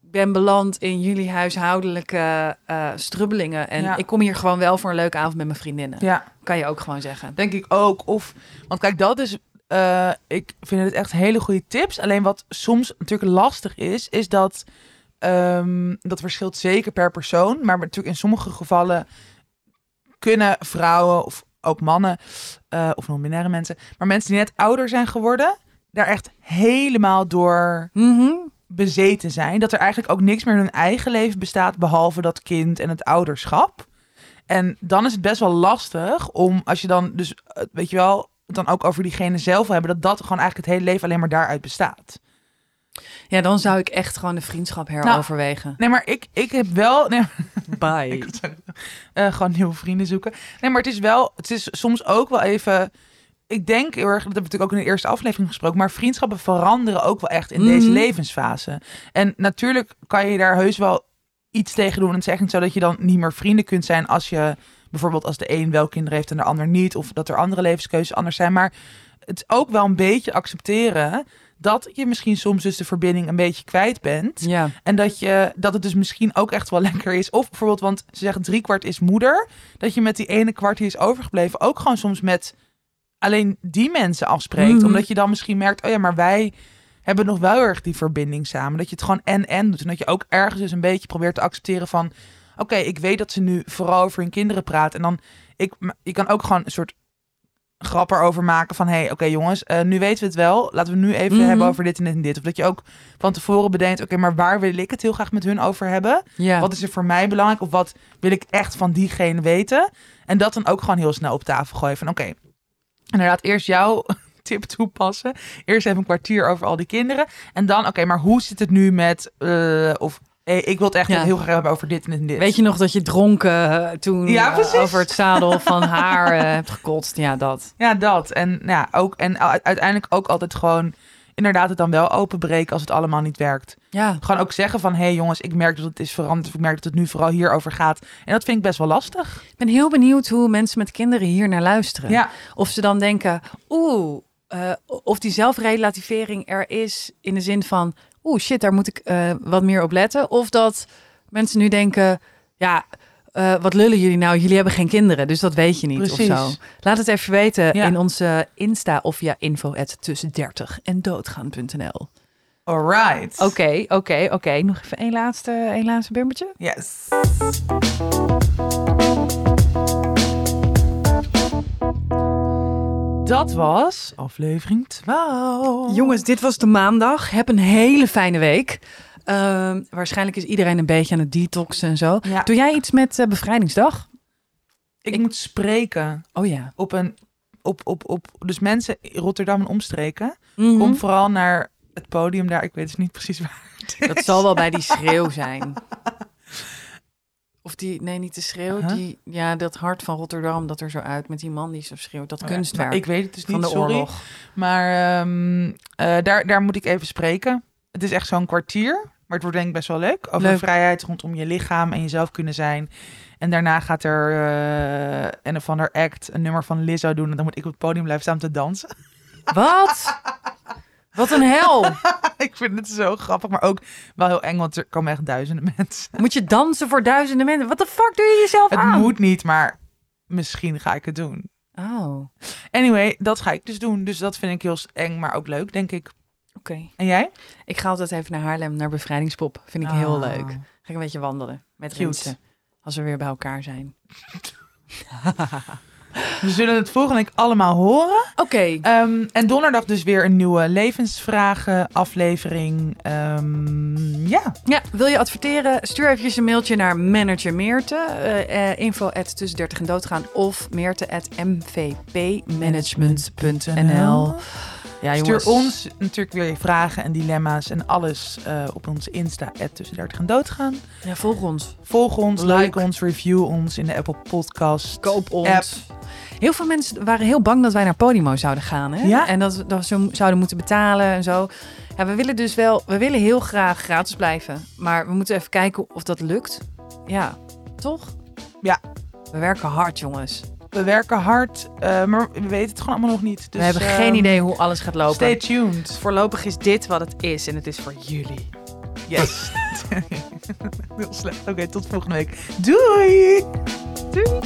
ben beland in jullie huishoudelijke eh, strubbelingen. En Ja. ik kom hier gewoon wel voor een leuke avond met mijn vriendinnen. ja. Kan je ook gewoon zeggen. Denk ik ook. Of, want kijk, dat is. eh, ik vind het echt hele goede tips. Alleen wat soms natuurlijk lastig is, is dat. ehm, dat verschilt zeker per persoon. Maar natuurlijk in sommige gevallen kunnen vrouwen of ook mannen eh, of non-binaire mensen, maar mensen die net ouder zijn geworden, daar echt helemaal door Mhm. bezeten zijn. Dat er eigenlijk ook niks meer in hun eigen leven bestaat, behalve dat kind en het ouderschap. En dan is het best wel lastig om, als je dan dus, eh, weet je wel, dan ook over diegene zelf wil hebben, dat dat gewoon eigenlijk het hele leven alleen maar daaruit bestaat. Ja, dan zou ik echt gewoon de vriendschap heroverwegen. Nee, maar ik, ik heb wel, nee, Bye. ik eh, gewoon nieuwe vrienden zoeken. Nee, maar het is wel, het is soms ook wel even. Ik denk heel erg, dat hebben we natuurlijk ook in de eerste aflevering gesproken, maar vriendschappen veranderen ook wel echt in deze Mhm. levensfase. En natuurlijk kan je daar heus wel iets tegen doen. En het is echt niet zo dat je dan niet meer vrienden kunt zijn als je bijvoorbeeld als de een wel kinderen heeft en de ander niet, of dat er andere levenskeuzes anders zijn. Maar het is ook wel een beetje accepteren dat je misschien soms dus de verbinding een beetje kwijt bent. Ja. En dat, je, dat het dus misschien ook echt wel lekker is. Of bijvoorbeeld, want ze zeggen drie kwart is moeder. Dat je met die ene kwart die is overgebleven ook gewoon soms met alleen die mensen afspreekt. Mhm. Omdat je dan misschien merkt, oh ja, maar wij hebben nog wel erg die verbinding samen. Dat je het gewoon en-en doet. En dat je ook ergens dus een beetje probeert te accepteren van... Oké, ik weet dat ze nu vooral over hun kinderen praat. En dan, ik, je kan ook gewoon een soort grap erover maken van... hé, hey, oké jongens, eh, nu weten we het wel. Laten we nu even Mhm. hebben over dit en dit en dit. Of dat je ook van tevoren bedenkt... oké, maar waar wil ik het heel graag met hun over hebben? Ja. Wat is er voor mij belangrijk? Of wat wil ik echt van diegene weten? En dat dan ook gewoon heel snel op tafel gooien van... oké, inderdaad, eerst jouw tip toepassen. Eerst even een kwartier over al die kinderen. En dan, oké, maar hoe zit het nu met... eh, of eh, ik wil het echt Ja. heel graag hebben over dit en dit. Weet je nog dat je dronken eh, toen Ja, over het zadel van haar hebt gekotst? Ja, dat. Ja, dat. En, ja, ook, en uiteindelijk ook altijd gewoon... Inderdaad, het dan wel openbreken als het allemaal niet werkt. Ja. Gewoon ook zeggen van... hé hey jongens, ik merk dat het is veranderd. Of ik merk dat het nu vooral hierover gaat. En dat vind ik best wel lastig. Ik ben heel benieuwd hoe mensen met kinderen hier naar luisteren. Ja, Of ze dan denken, oeh, eh, of die zelfrelativering er is in de zin van, oeh shit, daar moet ik eh, wat meer op letten. Of dat mensen nu denken, ja, eh, wat lullen jullie nou? Jullie hebben geen kinderen, dus dat weet je niet Precies. of zo. Laat het even weten Ja. in onze Insta of via info tussen 30 en doodgaan.nl. alright. Oké, oké, oké. Nog even één laatste, één laatste bumpertje. Yes. Dat was aflevering 12. Jongens, dit was de maandag. Heb een hele fijne week. Ehm, waarschijnlijk is iedereen een beetje aan het detoxen en zo. Ja. Doe jij iets met eh, bevrijdingsdag? ik, ik- moet spreken Oh ja. op een... Op, op, op, dus mensen in Rotterdam en omstreken. Mhm. Kom vooral naar het podium daar. Ik weet dus niet precies waar. Dat zal wel bij die schreeuw zijn. Of die, nee, niet de schreeuw. Huh? Die, ja, dat hart van Rotterdam, dat er zo uit met die man die zo schreeuwt. Dat Oh kunstwerk ik weet het dus niet, van de sorry. oorlog. Maar ehm, eh, daar, daar moet ik even spreken. Het is echt zo'n kwartier. Maar het wordt denk ik best wel leuk. Over Leuk. vrijheid rondom je lichaam en jezelf kunnen zijn. En daarna gaat er eh een of ander act een nummer van Lizzo doen. En dan moet ik op het podium blijven staan te dansen. Wat? Wat een hel. ik vind het zo grappig, maar ook wel heel eng. Want er komen echt duizenden mensen. Moet je dansen voor duizenden mensen? Wat de fuck doe je jezelf Het aan? moet niet, maar misschien ga ik het doen. Oh, oké. Anyway, dat ga ik dus doen. Dus dat vind ik heel eng, maar ook leuk, denk ik. En jij? Ik ga altijd even naar Haarlem, naar Bevrijdingspop. Vind ik heel Oh. leuk. Ga ik een beetje wandelen met mensen. Als we weer bij elkaar zijn. We zullen het volgende week allemaal horen. Oké. Ehm, en donderdag dus weer een nieuwe levensvragen aflevering. Ehm, ja, Ja, wil je adverteren? Stuur eventjes een mailtje naar manager Meerte. eh, info at tussen 30 en doodgaan. Of meerte at mvpmanagement.nl Ja, Stuur ons natuurlijk weer je vragen en dilemma's en alles eh, op onze Insta, tussen 30 en doodgaan. Ja, volg ons. Volg ons, like ons, review ons in de Apple Podcast. Koop ons. App. Heel veel mensen waren heel bang dat wij naar Podimo zouden gaan. Hè? Ja. En dat dat we zouden moeten betalen en zo. Ja, we willen dus wel, we willen heel graag gratis blijven. Maar we moeten even kijken of dat lukt. Ja, toch? Ja. We werken hard, jongens. We werken hard, eh, maar we weten het gewoon allemaal nog niet. Dus, we hebben ehm, geen idee hoe alles gaat lopen. Stay tuned. Voorlopig is dit wat het is en het is voor jullie. Yes. Heel slecht. Oké, tot volgende week. Doei! Doei!